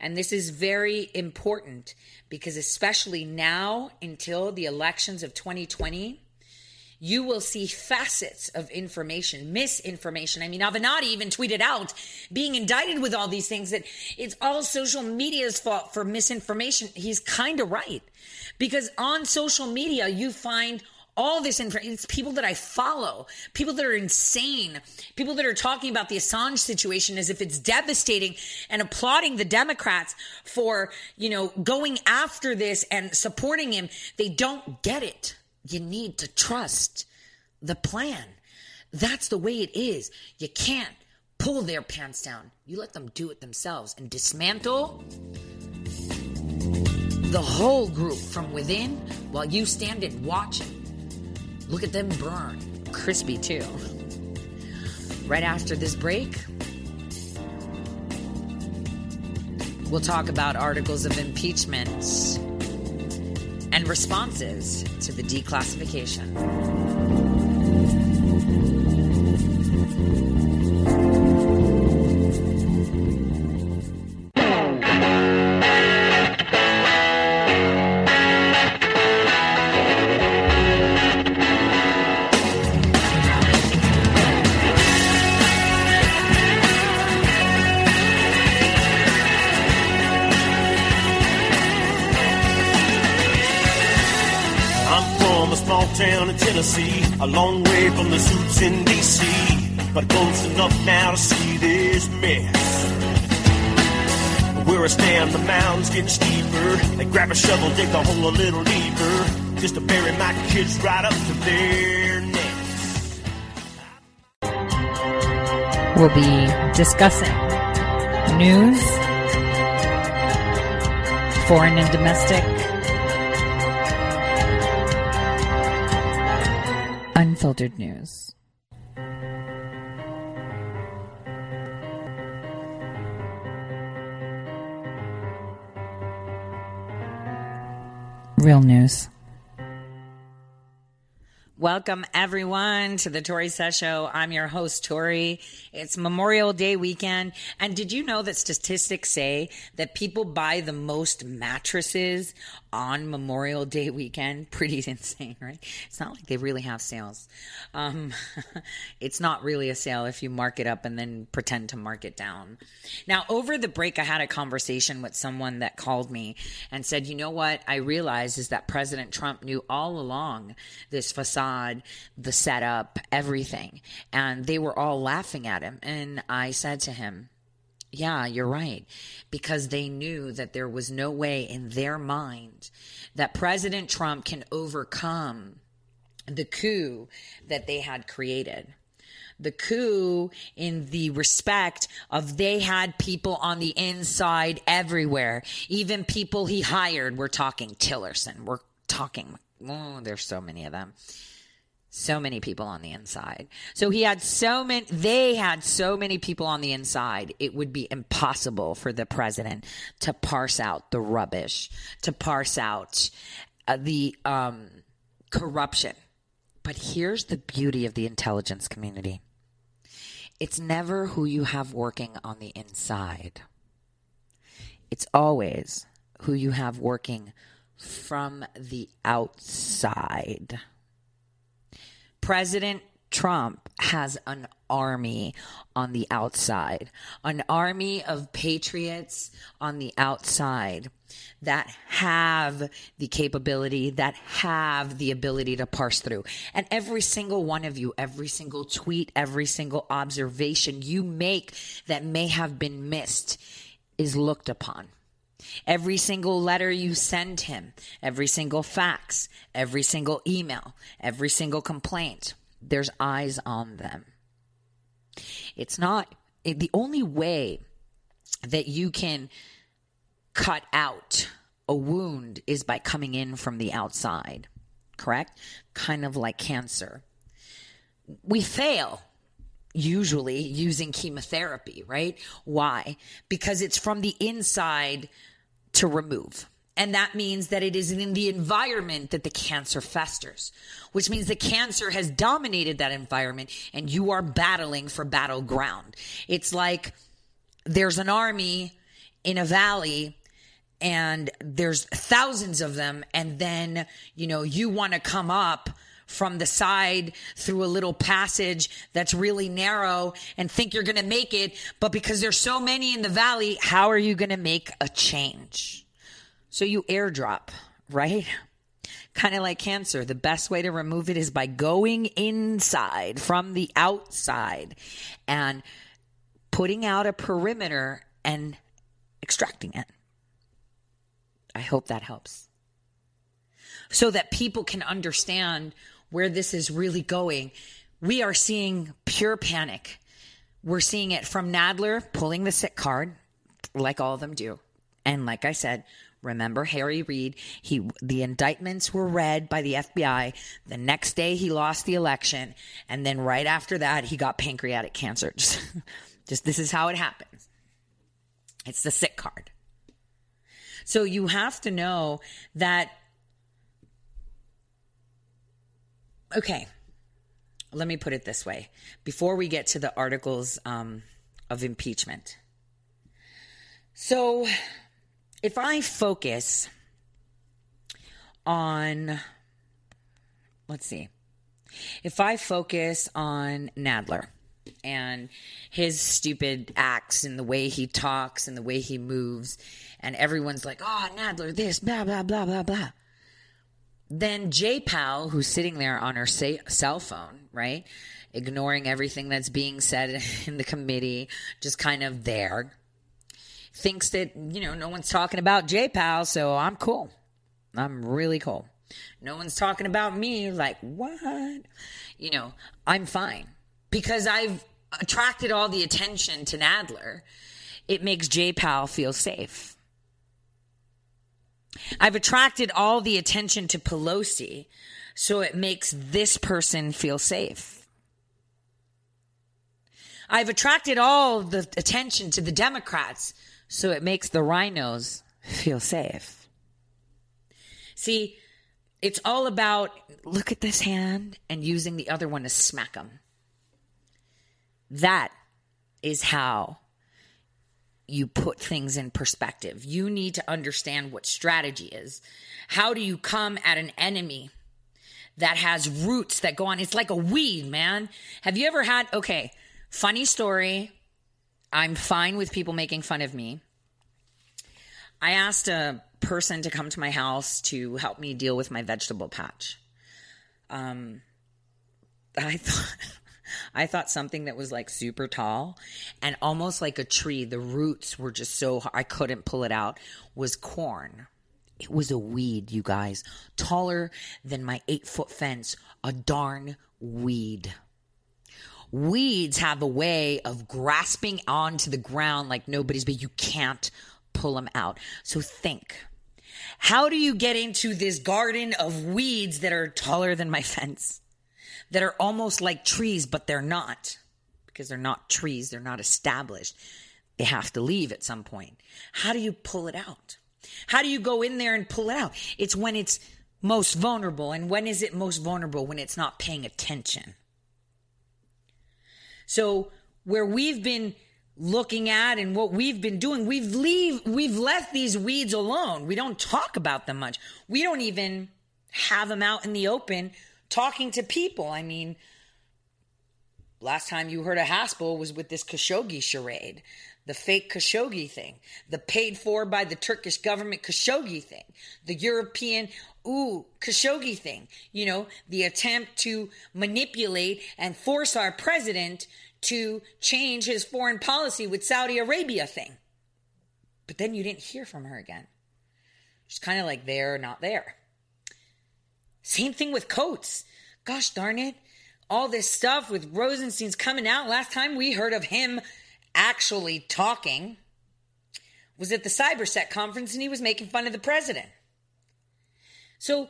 And this is very important because, especially now until the elections of 2020, you will see facets of information, misinformation. I mean, Avenatti even tweeted out being indicted with all these things that it's all social media's fault for misinformation. He's kind of right. Because on social media, you find all this information. It's people that I follow, people that are insane, people that are talking about the Assange situation as if it's devastating and applauding the Democrats for, you know, going after this and supporting him. They don't get it. You need to trust the plan. That's the way it is. You can't pull their pants down. You let them do it themselves and dismantle the whole group from within while you stand and watch it. Look at them burn. Crispy, too. Right after this break, we'll talk about articles of impeachment and responses to the declassification. Getting steeper. They grab a shovel, dig the hole a little deeper, just to bury my kids right up to their necks. We'll be discussing news, foreign and domestic, unfiltered news. Real news. Welcome everyone to the Tori Says Show. I'm your host, Tori. It's Memorial Day weekend. And did you know that statistics say that people buy the most mattresses on Memorial Day weekend? Pretty insane, right? It's not like they really have sales. Um, it's not really a sale if you mark it up and then pretend to mark it down. Now, over the break, I had a conversation with someone that called me and said, you know what? I realized is that President Trump knew all along this facade, the setup, everything. And they were all laughing at him. And I said to him, yeah, you're right. Because they knew that there was no way in their mind that President Trump can overcome the coup that they had created. The coup in the respect of they had people on the inside everywhere, even people he hired. We're talking Tillerson. We're talking, oh, there's so many of them so many people on the inside. So he had so many, they had so many people on the inside, it would be impossible for the president to parse out the rubbish, to parse out uh, the um, corruption. But here's the beauty of the intelligence community it's never who you have working on the inside, it's always who you have working from the outside. President Trump has an army on the outside, an army of patriots on the outside that have the capability, that have the ability to parse through. And every single one of you, every single tweet, every single observation you make that may have been missed is looked upon. Every single letter you send him, every single fax, every single email, every single complaint, there's eyes on them. It's not the only way that you can cut out a wound is by coming in from the outside, correct? Kind of like cancer. We fail usually using chemotherapy, right? Why? Because it's from the inside to remove. And that means that it is in the environment that the cancer festers, which means the cancer has dominated that environment and you are battling for battleground. It's like there's an army in a valley and there's thousands of them. And then, you know, you want to come up from the side through a little passage that's really narrow and think you're going to make it. But because there's so many in the valley, how are you going to make a change? So you airdrop, right? Kind of like cancer. The best way to remove it is by going inside from the outside and putting out a perimeter and extracting it. I hope that helps. So that people can understand where this is really going. We are seeing pure panic. We're seeing it from Nadler pulling the sick card, like all of them do. And like I said, Remember Harry Reid? He the indictments were read by the FBI. The next day he lost the election, and then right after that he got pancreatic cancer. Just, just this is how it happens. It's the sick card. So you have to know that. Okay, let me put it this way: before we get to the articles um, of impeachment. So if I focus on, let's see, if I focus on Nadler and his stupid acts and the way he talks and the way he moves, and everyone's like, oh, Nadler, this, blah, blah, blah, blah, blah. Then J Powell, who's sitting there on her sa- cell phone, right, ignoring everything that's being said in the committee, just kind of there, thinks that, you know, no one's talking about J Powell, so I'm cool. I'm really cool. No one's talking about me. Like, what? You know, I'm fine because I've attracted all the attention to Nadler. It makes J Powell feel safe. I've attracted all the attention to Pelosi, so it makes this person feel safe. I've attracted all the attention to the Democrats, so it makes the RINOs feel safe. See, it's all about look at this hand and using the other one to smack them. That is how you put things in perspective. You need to understand what strategy is. How do you come at an enemy that has roots that go on? It's like a weed, man. Have you ever had, okay, funny story. I'm fine with people making fun of me. I asked a person to come to my house to help me deal with my vegetable patch. Um, I thought. I thought something that was like super tall and almost like a tree. The roots were just so I couldn't pull it out. Was corn. It was a weed, you guys, taller than my eight foot fence. A darn weed. Weeds have a way of grasping onto the ground like nobody's, but you can't pull them out. So think. How do you get into this garden of weeds that are taller than my fence? That are almost like trees, but they're not because they're not trees, they're not established. They have to leave at some point. How do you pull it out? How do you go in there and pull it out? It's when it's most vulnerable. And when is it most vulnerable? When it's not paying attention. So, where we've been looking at and what we've been doing, we've leave we've left these weeds alone. We don't talk about them much. We don't even have them out in the open talking to people. I mean, last time you heard of Haspel was with this Khashoggi charade, the fake Khashoggi thing, the paid for by the Turkish government Khashoggi thing, the European ooh Khashoggi thing. You know, the attempt to manipulate and force our president to change his foreign policy with Saudi Arabia thing. But then you didn't hear from her again. She's kind of like there, not there. Same thing with Coats. Gosh darn it. All this stuff with Rosenstein's coming out. Last time we heard of him actually talking was at the Cybersec conference and he was making fun of the president. So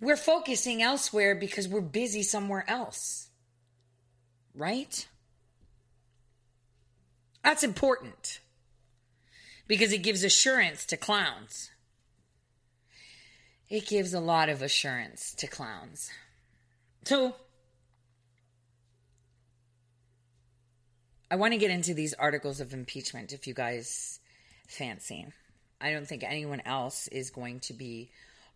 we're focusing elsewhere because we're busy somewhere else. Right? That's important because it gives assurance to clowns. It gives a lot of assurance to clowns. So, I want to get into these articles of impeachment if you guys fancy. I don't think anyone else is going to be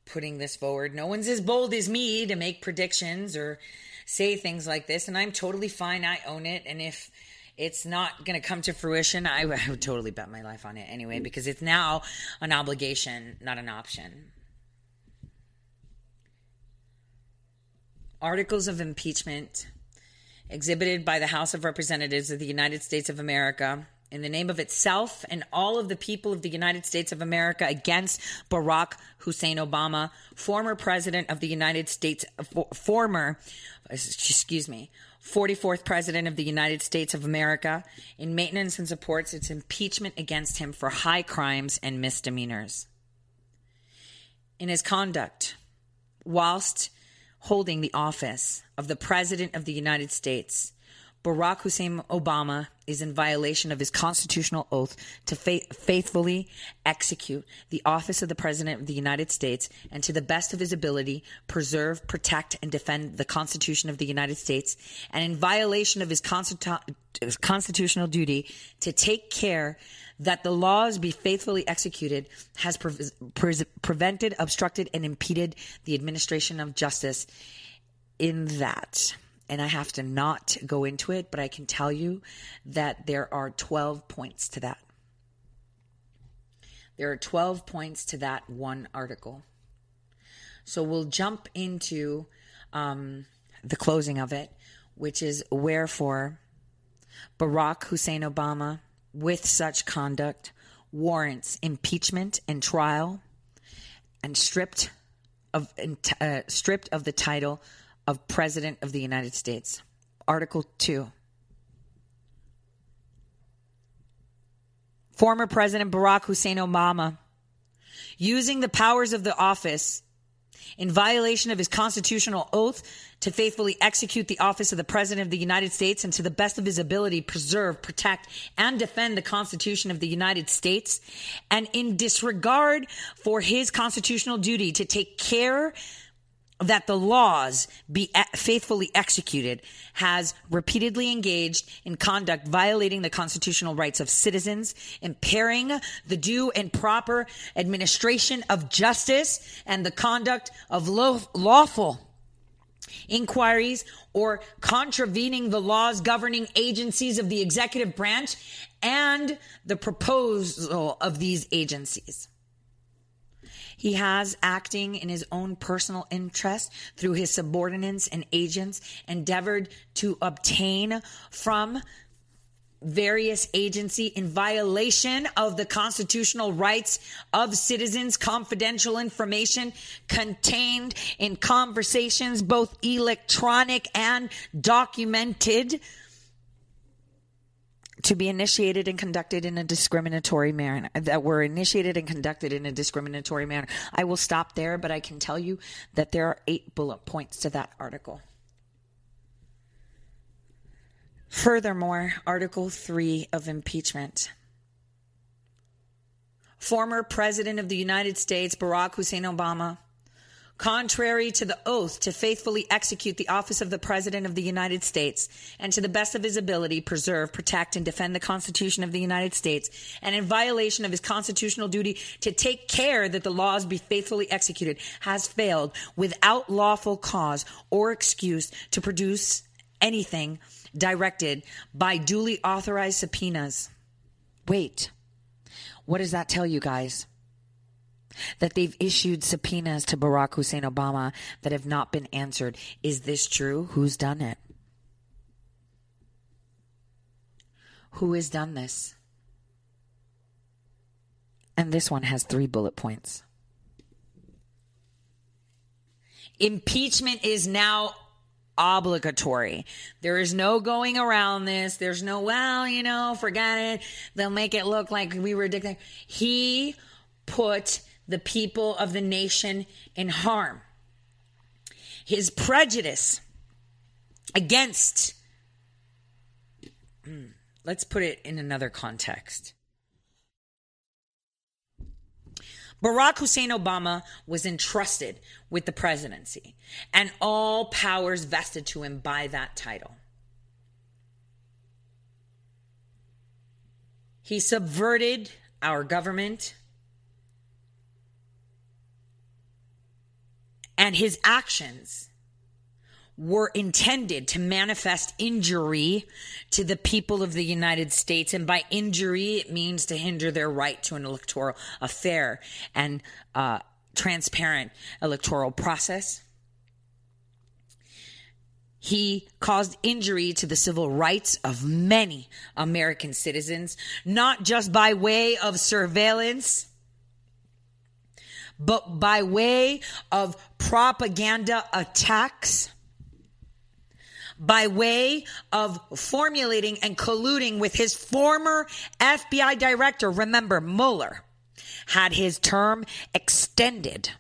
putting this forward. No one's as bold as me to make predictions or say things like this, and I'm totally fine. I own it. And if it's not going to come to fruition, I, I would totally bet my life on it anyway, because it's now an obligation, not an option. Articles of impeachment exhibited by the House of Representatives of the United States of America in the name of itself and all of the people of the United States of America against Barack Hussein Obama, former president of the United States, former, excuse me, 44th President of the United States of America, in maintenance and supports its impeachment against him for high crimes and misdemeanors. in his conduct whilst holding the office of the President of the United States, Barack Hussein Obama is in violation of his constitutional oath to fa- faithfully execute the office of the President of the United States and to the best of his ability preserve, protect, and defend the Constitution of the United States, and in violation of his, constitu- his constitutional duty to take care that the laws be faithfully executed has pre- pre- prevented, obstructed, and impeded the administration of justice in that and I have to not go into it, but I can tell you that there are 12 points to that. There are 12 points to that one article. So we'll jump into um, the closing of it, which is wherefore Barack Hussein Obama, with such conduct, warrants impeachment and trial and stripped of uh, stripped of the title of President of the United States. Article 2. Former President Barack Hussein Obama, using the powers of the office in violation of his constitutional oath to faithfully execute the office of the President of the United States and to the best of his ability preserve, protect, and defend the Constitution of the United States, and in disregard for his constitutional duty to take care that the laws be faithfully executed has repeatedly engaged in conduct violating the constitutional rights of citizens, impairing the due and proper administration of justice and the conduct of lawful inquiries or contravening the laws governing agencies of the executive branch and the proposal of these agencies. He has, acting in his own personal interest through his subordinates and agents, endeavored to obtain from various agency in violation of the constitutional rights of citizens. Confidential information contained in conversations both electronic and documented to be initiated and conducted in a discriminatory manner that were initiated and conducted in a discriminatory manner. I will stop there, but I can tell you that there are eight bullet points to that article. Furthermore, Article 3 of impeachment. Former President of the United States, Barack Hussein Obama, contrary to the oath to faithfully execute the office of the President of the United States and to the best of his ability preserve, protect, and defend the Constitution of the United States, and in violation of his constitutional duty to take care that the laws be faithfully executed, has failed without lawful cause or excuse to produce anything directed by duly authorized subpoenas. Wait, what does that tell you guys? That they've issued subpoenas to Barack Hussein Obama that have not been answered. Is this true? Who's done it? Who has done this? And this one has three bullet points. Impeachment is now obligatory. There is no going around this. There's no, well, you know, forget it. They'll make it look like we were dictating. He put the people of the nation in harm. His prejudice against, hmm, let's put it in another context. Barack Hussein Obama was entrusted with the presidency and all powers vested to him by that title. He subverted our government and his actions were intended to manifest injury to the people of the United States. And by injury, it means to hinder their right to an electoral, a fair and uh, transparent electoral process. He caused injury to the civil rights of many American citizens, not just by way of surveillance but by way of propaganda attacks, by way of formulating and colluding with his former FBI director. Remember, Mueller had his term extended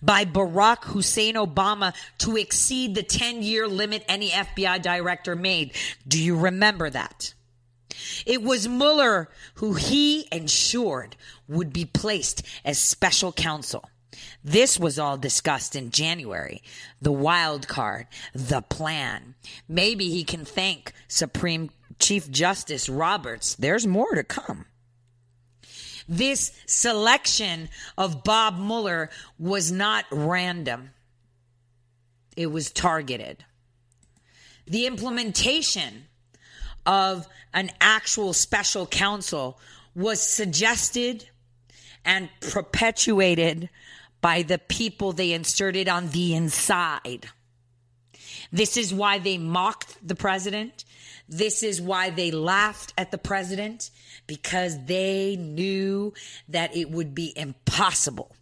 by Barack Hussein Obama to exceed the 10 year limit any FBI director made. Do you remember that? It was Mueller who he ensured would be placed as special counsel. This was all discussed in January. The wild card, the plan. Maybe he can thank Supreme Chief Justice Roberts. There's more to come. This selection of Bob Mueller was not random. It was targeted. The implementation of an actual special counsel was suggested and perpetuated by the people they inserted on the inside. This is why they mocked the president. This is why they laughed at the president because they knew that it would be impossible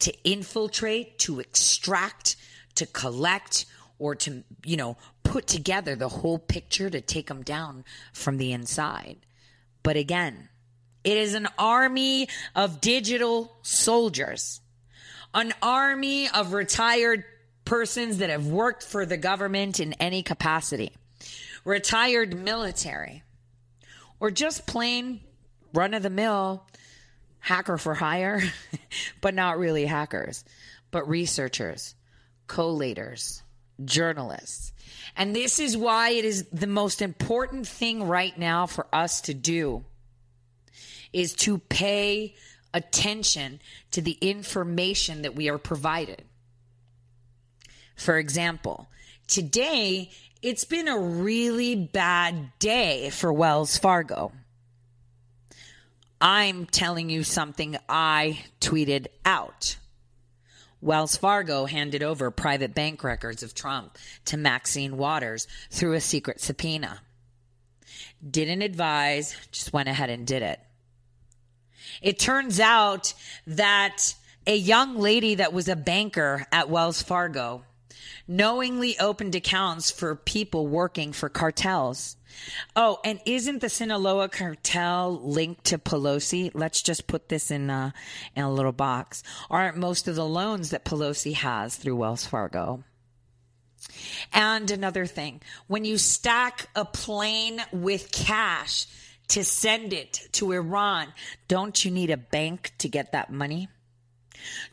to infiltrate, to extract, to collect, or to, you know, put together the whole picture to take them down from the inside. But again, it is an army of digital soldiers, an army of retired persons that have worked for the government in any capacity, retired military, or just plain run of the mill hacker for hire, but not really hackers, but researchers, collators, journalists. And this is why it is the most important thing right now for us to do is to pay attention to the information that we are provided. For example, today it's been a really bad day for Wells Fargo. I'm telling you something I tweeted out. Wells Fargo handed over private bank records of Trump to Maxine Waters through a secret subpoena. Didn't advise, just went ahead and did it. It turns out that a young lady that was a banker at Wells Fargo knowingly opened accounts for people working for cartels. Oh, and isn't the Sinaloa cartel linked to Pelosi? Let's just put this in a, in a little box. Aren't most of the loans that Pelosi has through Wells Fargo? And another thing, when you stack a plane with cash to send it to Iran, don't you need a bank to get that money?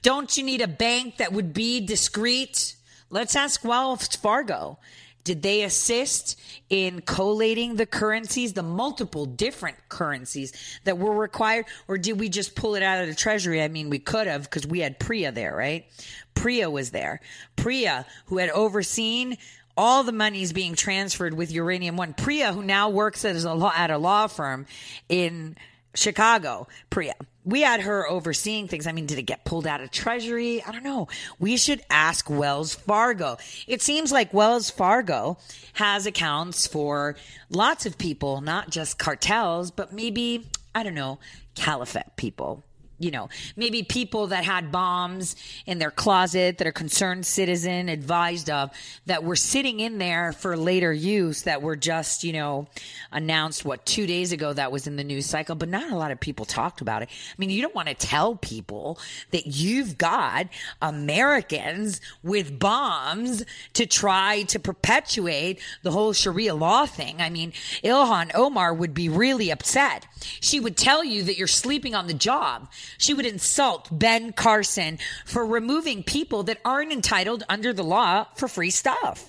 Don't you need a bank that would be discreet? Let's ask Wells Fargo. Did they assist in collating the currencies, the multiple different currencies that were required? Or did we just pull it out of the treasury? I mean, we could have because we had Priya there, right? Priya was there. Priya, who had overseen all the money is being transferred with Uranium One. Priya, who now works as a law, at a law firm in Chicago. Priya we had her overseeing things. I mean, did it get pulled out of Treasury? I don't know. We should ask Wells Fargo. It seems like Wells Fargo has accounts for lots of people, not just cartels, but maybe, I don't know, caliphate people you know, maybe people that had bombs in their closet that a concerned citizen advised of that were sitting in there for later use that were just, you know, announced what two days ago that was in the news cycle, but not a lot of people talked about it. I mean, you don't want to tell people that you've got Americans with bombs to try to perpetuate the whole Sharia law thing. I mean, Ilhan Omar would be really upset. She would tell you that you're sleeping on the job she would insult Ben Carson for removing people that aren't entitled under the law for free stuff.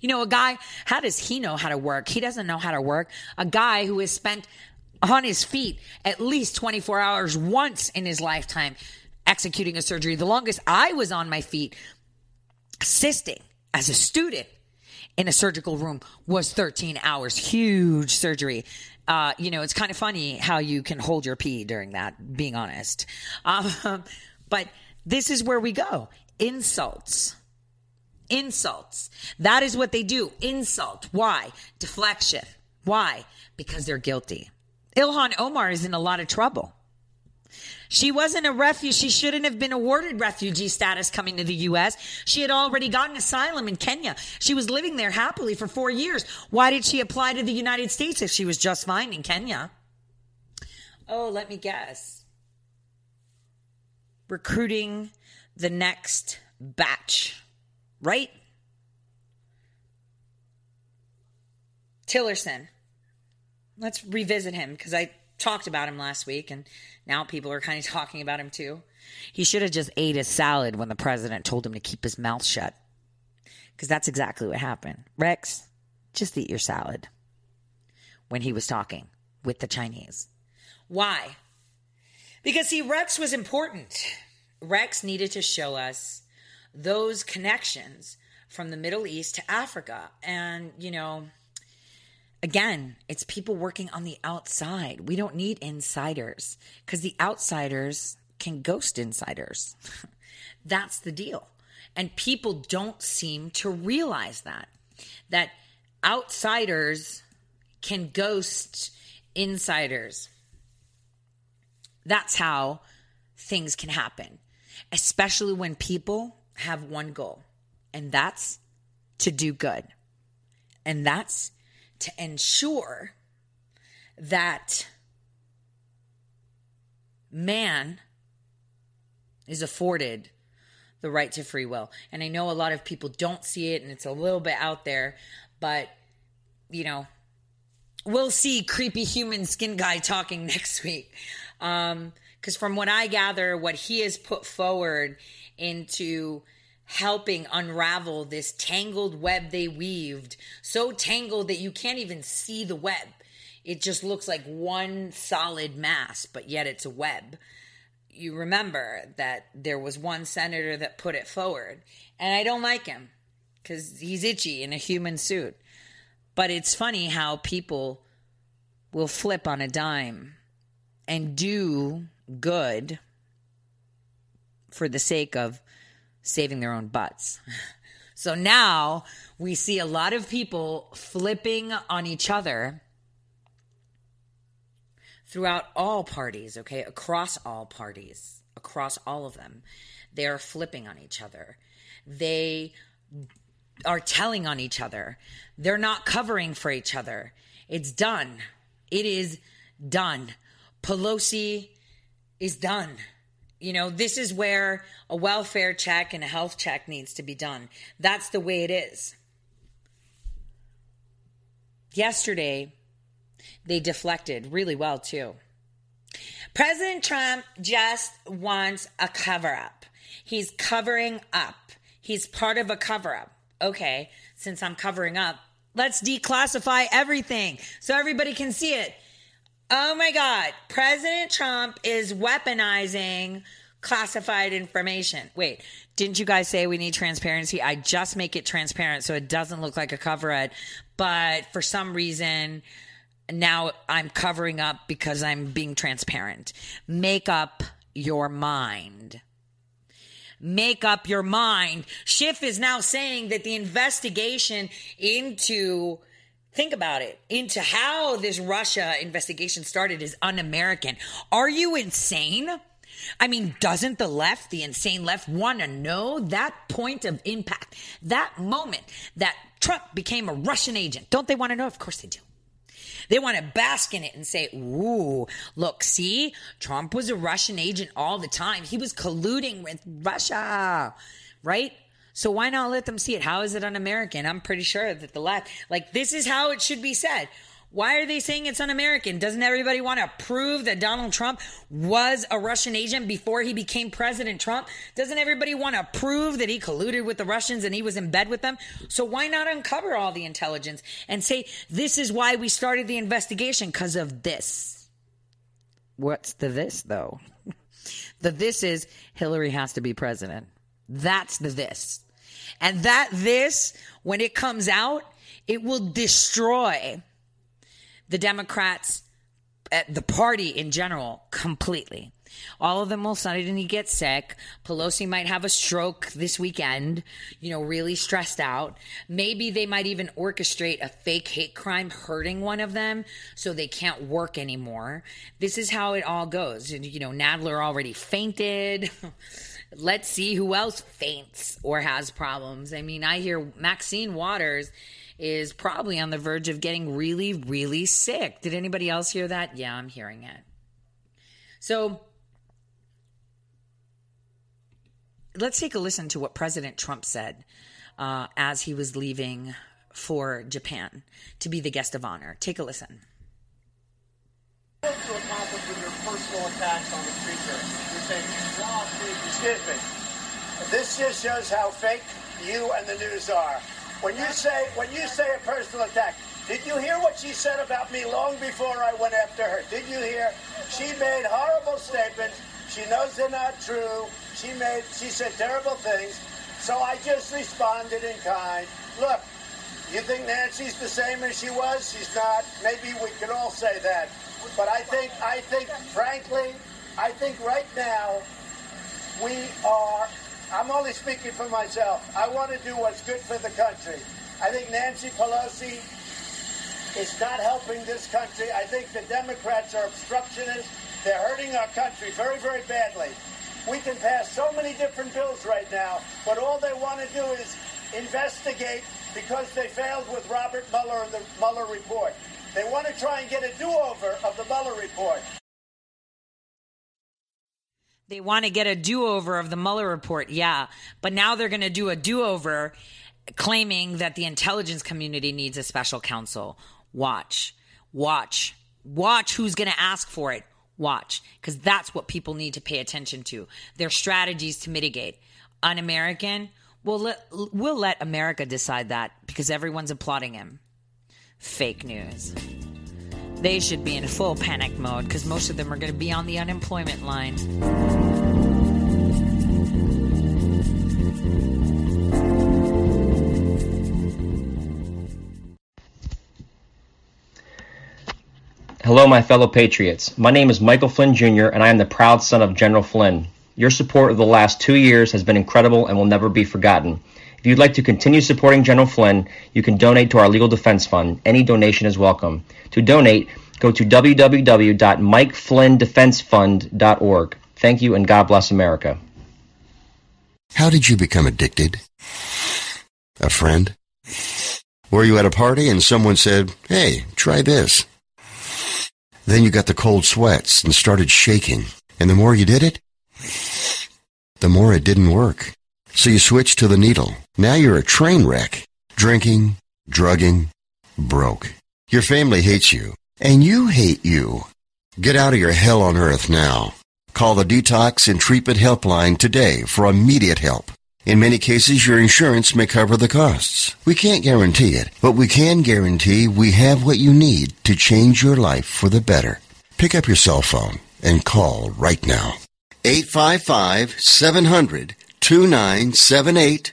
You know, a guy, how does he know how to work? He doesn't know how to work. A guy who has spent on his feet at least 24 hours once in his lifetime executing a surgery. The longest I was on my feet assisting as a student in a surgical room was 13 hours. Huge surgery uh, you know, it's kind of funny how you can hold your pee during that, being honest. Um, but this is where we go insults. Insults. That is what they do. Insult. Why? Deflection. Why? Because they're guilty. Ilhan Omar is in a lot of trouble. She wasn't a refugee. She shouldn't have been awarded refugee status coming to the U.S. She had already gotten asylum in Kenya. She was living there happily for four years. Why did she apply to the United States if she was just fine in Kenya? Oh, let me guess. Recruiting the next batch, right? Tillerson. Let's revisit him because I talked about him last week and now people are kind of talking about him too. He should have just ate his salad when the president told him to keep his mouth shut because that's exactly what happened. Rex, just eat your salad when he was talking with the Chinese. Why? Because, see, Rex was important. Rex needed to show us those connections from the Middle East to Africa. And, you know, again, it's people working on the outside. We don't need insiders because the outsiders can ghost insiders. That's the deal. And people don't seem to realize that. That outsiders can ghost insiders. That's how things can happen, especially when people have one goal, and that's to do good. And that's to ensure that man is afforded the right to free will. And I know a lot of people don't see it and it's a little bit out there, but you know, we'll see creepy human skin guy talking next week. Um, because from what I gather, what he has put forward into helping unravel this tangled web they weaved, so tangled that you can't even see the web. It just looks like one solid mass, but yet it's a web. You remember that there was one senator that put it forward, and I don't like him because he's itchy in a human suit. But it's funny how people will flip on a dime and do good for the sake of saving their own butts. So now we see a lot of people flipping on each other throughout all parties, okay? Across all parties, across all of them. They are flipping on each other. They are telling on each other. They're not covering for each other. It's done. It is done. Pelosi is done. You know, this is where a welfare check and a health check needs to be done. That's the way it is. Yesterday, they deflected really well, too. President Trump just wants a cover up. He's covering up. He's part of a cover up. Okay, since I'm covering up, let's declassify everything so everybody can see it. Oh my God. President Trump is weaponizing classified information. Wait, didn't you guys say we need transparency? I just make it transparent so it doesn't look like a cover up. But for some reason, now I'm covering up because I'm being transparent. Make up your mind. Make up your mind. Schiff is now saying that the investigation into Think about it. Into how this Russia investigation started is un American. Are you insane? I mean, doesn't the left, the insane left, want to know that point of impact, that moment that Trump became a Russian agent? Don't they want to know? Of course they do. They want to bask in it and say, ooh, look, see, Trump was a Russian agent all the time. He was colluding with Russia, right? So why not let them see it? How is it un American? I'm pretty sure that the left, like, this is how it should be said. Why are they saying it's un American? Doesn't everybody want to prove that Donald Trump was a Russian agent before he became President Trump? Doesn't everybody want to prove that he colluded with the Russians and he was in bed with them? So why not uncover all the intelligence and say, this is why we started the investigation because of this? What's the this, though? the this is Hillary has to be president. That's the this. And that this, when it comes out, it will destroy the Democrats, uh, the party in general, completely. All of them will suddenly get sick. Pelosi might have a stroke this weekend, you know, really stressed out. Maybe they might even orchestrate a fake hate crime hurting one of them so they can't work anymore. This is how it all goes. You know, Nadler already fainted. let's see who else faints or has problems. I mean, I hear Maxine Waters is probably on the verge of getting really, really sick. Did anybody else hear that? Yeah, I'm hearing it. So let's take a listen to what President Trump said uh, as he was leaving for Japan to be the guest of honor. Take a listen. To accomplish with your personal attacks on the speaker? You're saying. Excuse me. This just shows how fake you and the news are. When you say when you say a personal attack, did you hear what she said about me long before I went after her? Did you hear? She made horrible statements. She knows they're not true. She made she said terrible things. So I just responded in kind. Look, you think Nancy's the same as she was? She's not. Maybe we can all say that. But I think I think frankly, I think right now we are I'm only speaking for myself. I want to do what's good for the country. I think Nancy Pelosi is not helping this country. I think the Democrats are obstructionists. They're hurting our country very, very badly. We can pass so many different bills right now, but all they want to do is investigate because they failed with Robert Mueller and the Mueller report. They want to try and get a do-over of the Mueller report. They want to get a do over of the Mueller report, yeah. But now they're going to do a do over claiming that the intelligence community needs a special counsel. Watch, watch, watch who's going to ask for it. Watch, because that's what people need to pay attention to. Their strategies to mitigate. Un American, we'll let, we'll let America decide that because everyone's applauding him. Fake news. They should be in full panic mode because most of them are going to be on the unemployment line. Hello, my fellow patriots. My name is Michael Flynn Jr., and I am the proud son of General Flynn. Your support of the last two years has been incredible and will never be forgotten. If you'd like to continue supporting General Flynn, you can donate to our Legal Defense Fund. Any donation is welcome. To donate, go to www.mikeflynndefensefund.org. Thank you, and God bless America. How did you become addicted? A friend? Were you at a party and someone said, hey, try this? Then you got the cold sweats and started shaking. And the more you did it, the more it didn't work. So you switched to the needle. Now you're a train wreck. Drinking, drugging, broke. Your family hates you. And you hate you. Get out of your hell on earth now. Call the Detox and Treatment Helpline today for immediate help. In many cases, your insurance may cover the costs. We can't guarantee it, but we can guarantee we have what you need to change your life for the better. Pick up your cell phone and call right now. 855 700 2978.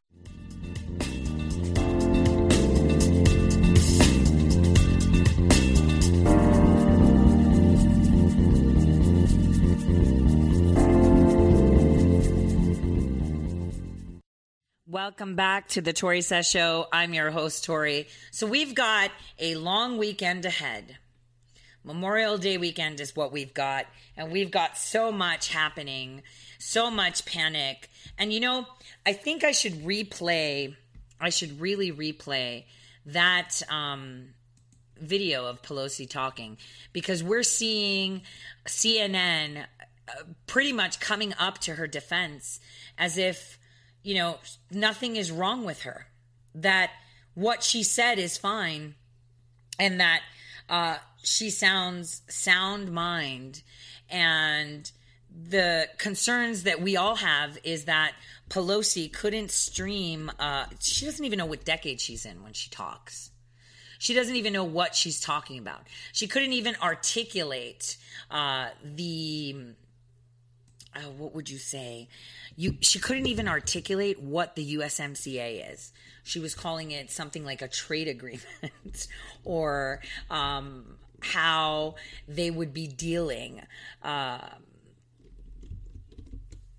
Welcome back to the Tori Says Show. I'm your host, Tori. So we've got a long weekend ahead. Memorial Day weekend is what we've got, and we've got so much happening, so much panic. And you know, I think I should replay, I should really replay that um, video of Pelosi talking because we're seeing CNN uh, pretty much coming up to her defense as if, you know, nothing is wrong with her, that what she said is fine, and that uh, she sounds sound mind. And the concerns that we all have is that Pelosi couldn't stream. Uh, she doesn't even know what decade she's in when she talks. She doesn't even know what she's talking about. She couldn't even articulate uh, the. Uh, what would you say? You she couldn't even articulate what the USMCA is. She was calling it something like a trade agreement, or um, how they would be dealing uh,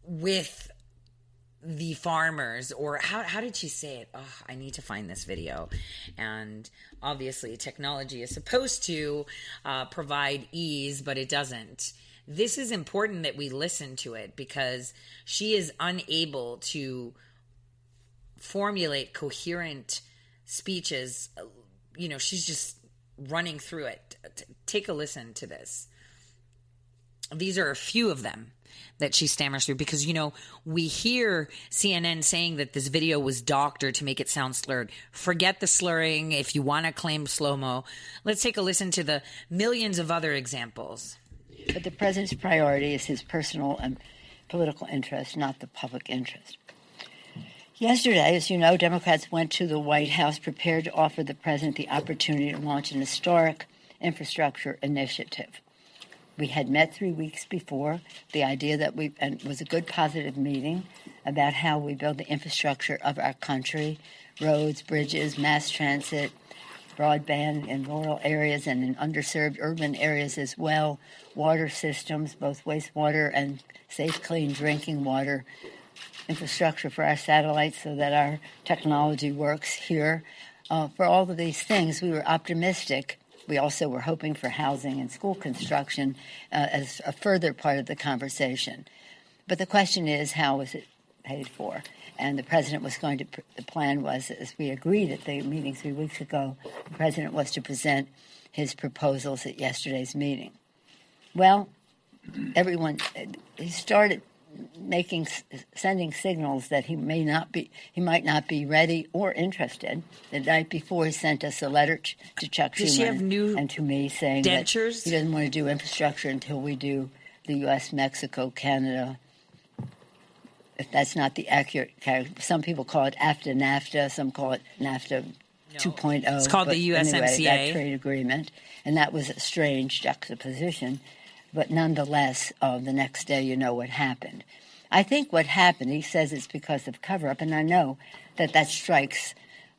with the farmers or how, how did she say it oh, i need to find this video and obviously technology is supposed to uh, provide ease but it doesn't this is important that we listen to it because she is unable to formulate coherent speeches you know she's just running through it take a listen to this these are a few of them that she stammers through because you know we hear CNN saying that this video was doctored to make it sound slurred. Forget the slurring if you want to claim slow mo. Let's take a listen to the millions of other examples. But the president's priority is his personal and political interest, not the public interest. Yesterday, as you know, Democrats went to the White House prepared to offer the president the opportunity to launch an historic infrastructure initiative. We had met three weeks before. The idea that we and was a good positive meeting about how we build the infrastructure of our country, roads, bridges, mass transit, broadband in rural areas and in underserved urban areas as well, water systems, both wastewater and safe, clean drinking water, infrastructure for our satellites so that our technology works here. Uh, for all of these things, we were optimistic we also were hoping for housing and school construction uh, as a further part of the conversation. But the question is, how was it paid for? And the president was going to, the plan was, as we agreed at the meeting three weeks ago, the president was to present his proposals at yesterday's meeting. Well, everyone, he started making sending signals that he may not be he might not be ready or interested. The night before, he sent us a letter to Chuck Does Schumer and to me saying dentures? that he doesn't want to do infrastructure until we do the U.S., Mexico, Canada. If that's not the accurate character, some people call it AFTA, NAFTA. Some call it NAFTA no. 2.0. It's called the USMCA. Anyway, that trade agreement, and that was a strange juxtaposition but nonetheless, uh, the next day you know what happened. I think what happened, he says it's because of cover up, and I know that that strikes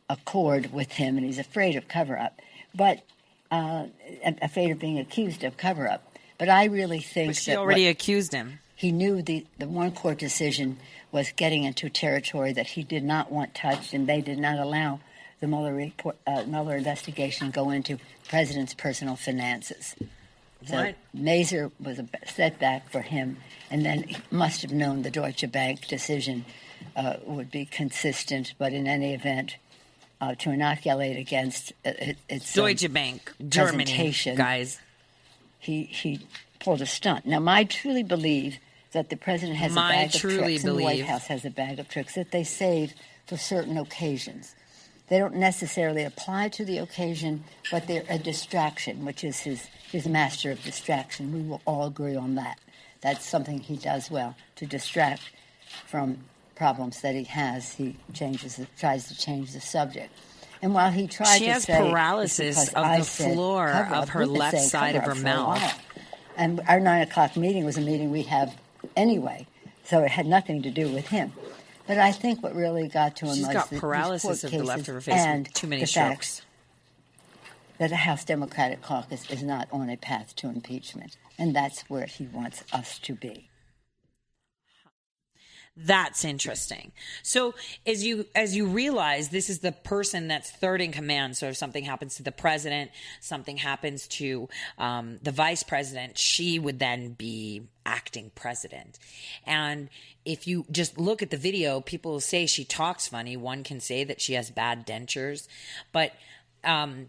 a chord with him, and he's afraid of cover up, but uh, afraid of being accused of cover up. But I really think but she that already what, accused him. He knew the, the one court decision was getting into territory that he did not want touched, and they did not allow the Mueller, report, uh, Mueller investigation go into the president's personal finances. So Right. Mazars was a setback for him, and then he must have known the Deutsche Bank decision uh, would be consistent. But in any event, uh, to inoculate against uh, it, its um, Deutsche Bank, Germany, guys. he he pulled a stunt. Now, I truly believe that the president has My a bag of tricks, and the White. House has a bag of tricks that they save for certain occasions. They don't necessarily apply to the occasion, but they're a distraction, which is his his master of distraction. We will all agree on that. That's something he does well to distract from problems that he has. He changes, tries to change the subject. And while he tried She to has say, paralysis of I the floor of her left saying side of her mouth. And our nine o'clock meeting was a meeting we have anyway, so it had nothing to do with him. But I think what really got to him She's was got the- paralysis of the left of her face and too many strokes. that the House Democratic Caucus is not on a path to impeachment, and that's where he wants us to be. That's interesting. So as you as you realize this is the person that's third in command. So if something happens to the president, something happens to um, the vice president, she would then be acting president. And if you just look at the video, people say she talks funny. One can say that she has bad dentures, but um,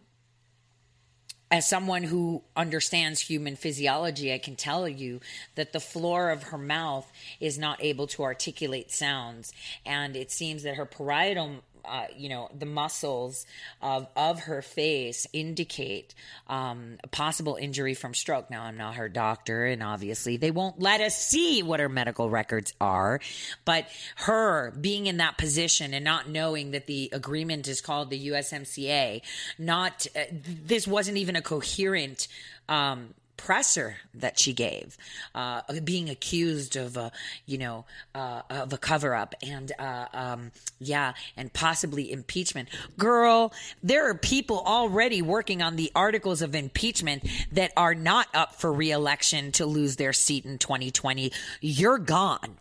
as someone who understands human physiology, I can tell you that the floor of her mouth is not able to articulate sounds. And it seems that her parietal uh, you know, the muscles of, of her face indicate um, a possible injury from stroke. Now, I'm not her doctor, and obviously they won't let us see what her medical records are. But her being in that position and not knowing that the agreement is called the USMCA, not uh, this wasn't even a coherent. Um, presser that she gave, uh, being accused of, a, you know, uh, of a cover up and, uh, um, yeah, and possibly impeachment. Girl, there are people already working on the articles of impeachment that are not up for reelection to lose their seat in 2020. You're gone.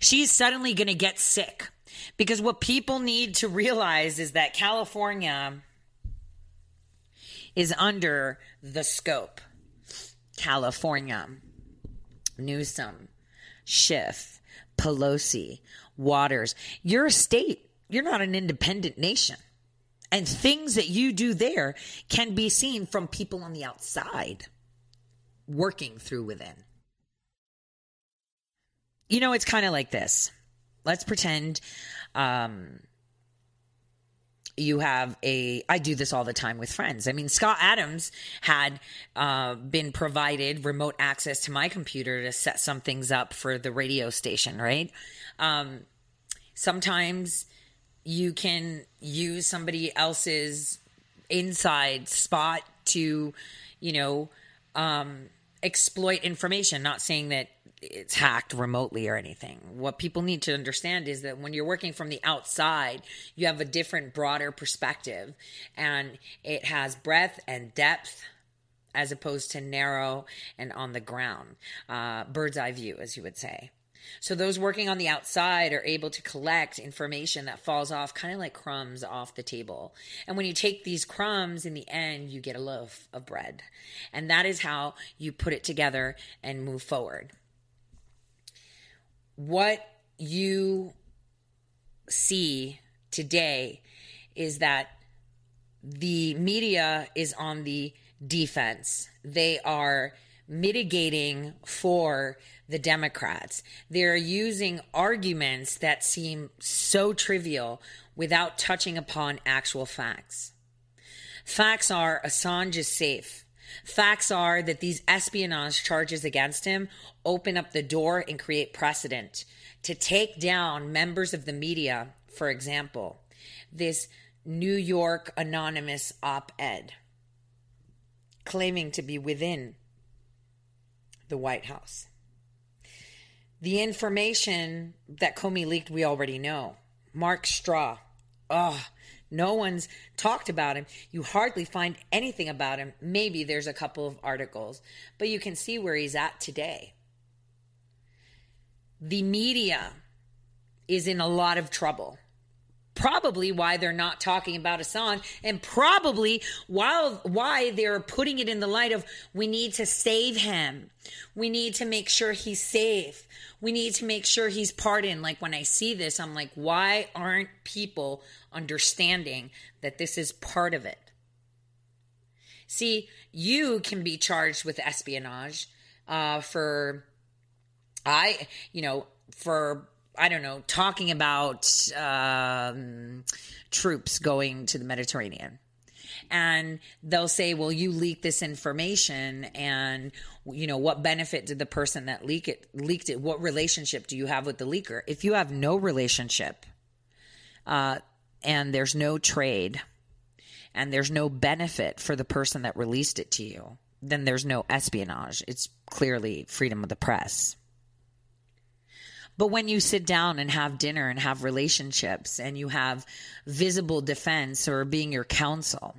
She's suddenly going to get sick because what people need to realize is that California is under the scope California, Newsom, Schiff, Pelosi, Waters. You're a state. You're not an independent nation. And things that you do there can be seen from people on the outside working through within. You know, it's kind of like this. Let's pretend um, you have a i do this all the time with friends. I mean scott adams had uh, been provided remote access to my computer to set some things up for the radio station right? Um, sometimes you can use somebody else's inside spot to you know um, exploit information. Not saying that it's hacked remotely or anything. What people need to understand is that when you're working from the outside, you have a different, broader perspective, and it has breadth and depth as opposed to narrow and on the ground, uh, bird's eye view, as you would say. So those working on the outside are able to collect information that falls off kind of like crumbs off the table. And when you take these crumbs in the end, you get a loaf of bread. And that is how you put it together and move forward what you see today is that the media is on the defense. They are mitigating for the Democrats. They're using arguments that seem so trivial without touching upon actual facts. Facts are Assange is safe. Facts are that these espionage charges against him open up the door and create precedent to take down members of the media, for example, this New York anonymous op ed claiming to be within the White House. The information that Comey leaked, we already know. Mark Straw. Oh, no one's talked about him. You hardly find anything about him. Maybe there's a couple of articles, but you can see where he's at today. The media is in a lot of trouble. Probably why they're not talking about Assange, and probably while why they're putting it in the light of we need to save him. We need to make sure he's safe. We need to make sure he's pardoned. Like when I see this, I'm like, why aren't people understanding that this is part of it? See, you can be charged with espionage uh, for, I, you know, for I don't know, talking about um, troops going to the Mediterranean and they'll say, "Well, you leaked this information, and you know what benefit did the person that leak it leaked it? What relationship do you have with the leaker? If you have no relationship, uh, and there's no trade, and there's no benefit for the person that released it to you, then there's no espionage. It's clearly freedom of the press." But when you sit down and have dinner and have relationships and you have visible defense or being your counsel,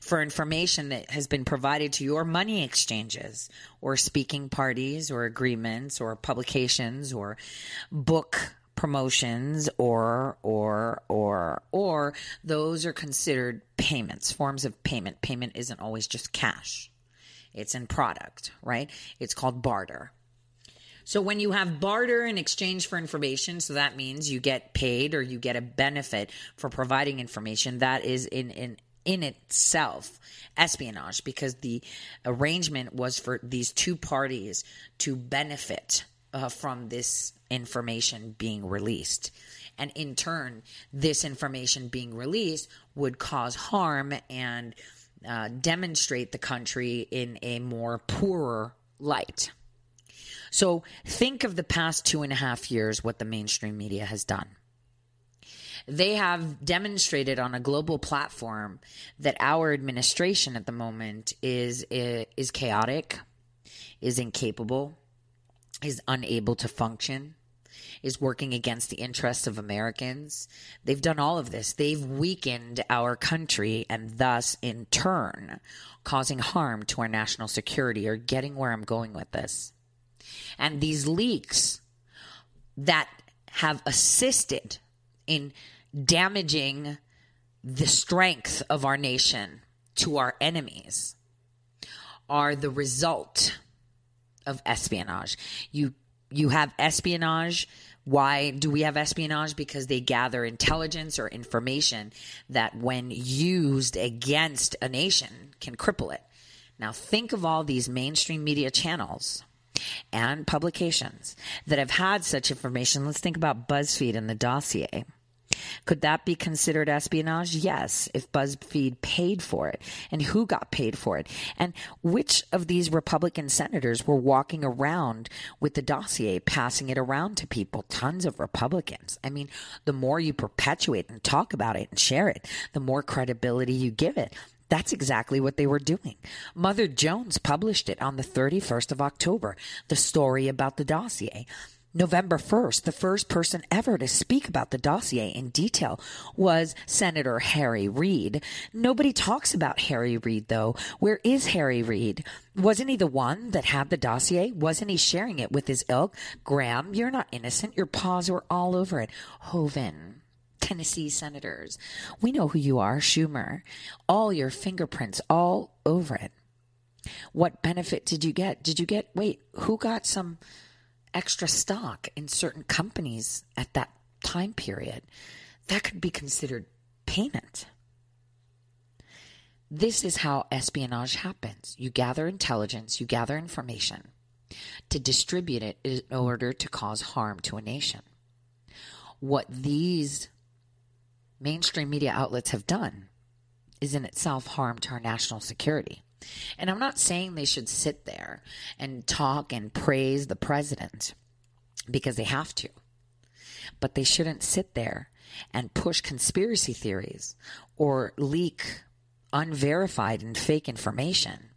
for information that has been provided to your money exchanges or speaking parties or agreements or publications or book promotions or or or or those are considered payments forms of payment. Payment isn't always just cash. It's in product right? It's called barter so when you have barter in exchange for information so that means you get paid or you get a benefit for providing information that is in in in itself espionage because the arrangement was for these two parties to benefit uh, from this information being released. And in turn, this information being released would cause harm and uh, demonstrate the country in a more poorer light. So think of the past two and a half years what the mainstream media has done. They have demonstrated on a global platform that our administration at the moment is is chaotic, is incapable, is unable to function, is working against the interests of Americans. They've done all of this. They've weakened our country and thus, in turn, causing harm to our national security or getting where I'm going with this. And these leaks that have assisted in damaging the strength of our nation to our enemies are the result of espionage. You you have espionage. Why do we have espionage? Because they gather intelligence or information that, when used against a nation, can cripple it. Now, think of all these mainstream media channels and publications that have had such information. Let's think about BuzzFeed and the dossier. Could that be considered espionage? Yes, if BuzzFeed paid for it. And who got paid for it? And which of these Republican senators were walking around with the dossier, passing it around to people? Tons of Republicans. I mean, the more you perpetuate and talk about it and share it, the more credibility you give it. That's exactly what they were doing. Mother Jones published it on the 31st of October, the story about the dossier. November 1st, the first person ever to speak about the dossier in detail was Senator Harry Reid. Nobody talks about Harry Reid, though. Where is Harry Reid? Wasn't he the one that had the dossier? Wasn't he sharing it with his ilk? Graham, you're not innocent. Your paws were all over it. Hoeven. Tennessee senators. We know who you are, Schumer. All your fingerprints all over it. What benefit did you get? Did you get, wait, who got some extra stock in certain companies at that time period? That could be considered payment. This is how espionage happens. You gather intelligence, you gather information to distribute it in order to cause harm to a nation. What these mainstream media outlets have done is in itself harm to our national security. And I'm not saying they should sit there and talk and praise the president because they have to. But they shouldn't sit there and push conspiracy theories or leak unverified and fake information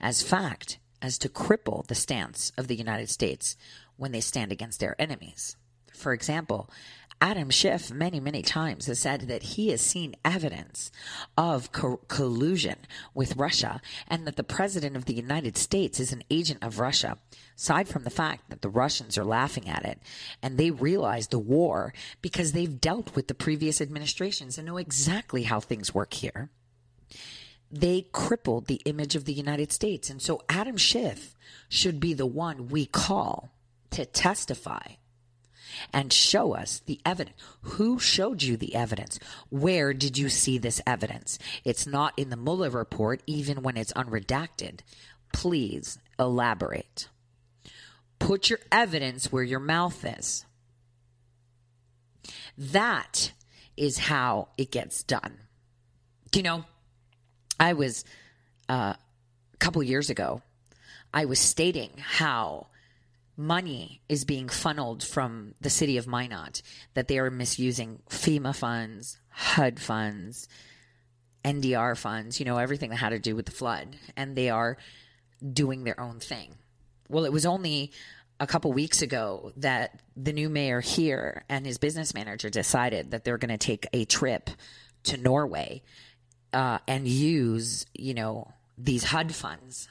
as fact as to cripple the stance of the United States when they stand against their enemies. For example, Adam Schiff many, many times has said that he has seen evidence of co- collusion with Russia and that the president of the United States is an agent of Russia. Aside from the fact that the Russians are laughing at it and they realize the war because they've dealt with the previous administrations and know exactly how things work here. They crippled the image of the United States. And so Adam Schiff should be the one we call to testify and show us the evidence. Who showed you the evidence? Where did you see this evidence? It's not in the Mueller report, even when it's unredacted. Please elaborate. Put your evidence where your mouth is. That is how it gets done. You know, I was uh, a couple years ago, I was stating how money is being funneled from the city of Minot, that they are misusing FEMA funds, HUD funds, NDR funds, you know, everything that had to do with the flood, and they are doing their own thing. Well, it was only a couple weeks ago that the new mayor here and his business manager decided that they're going to take a trip to Norway uh, and use, you know, these HUD funds.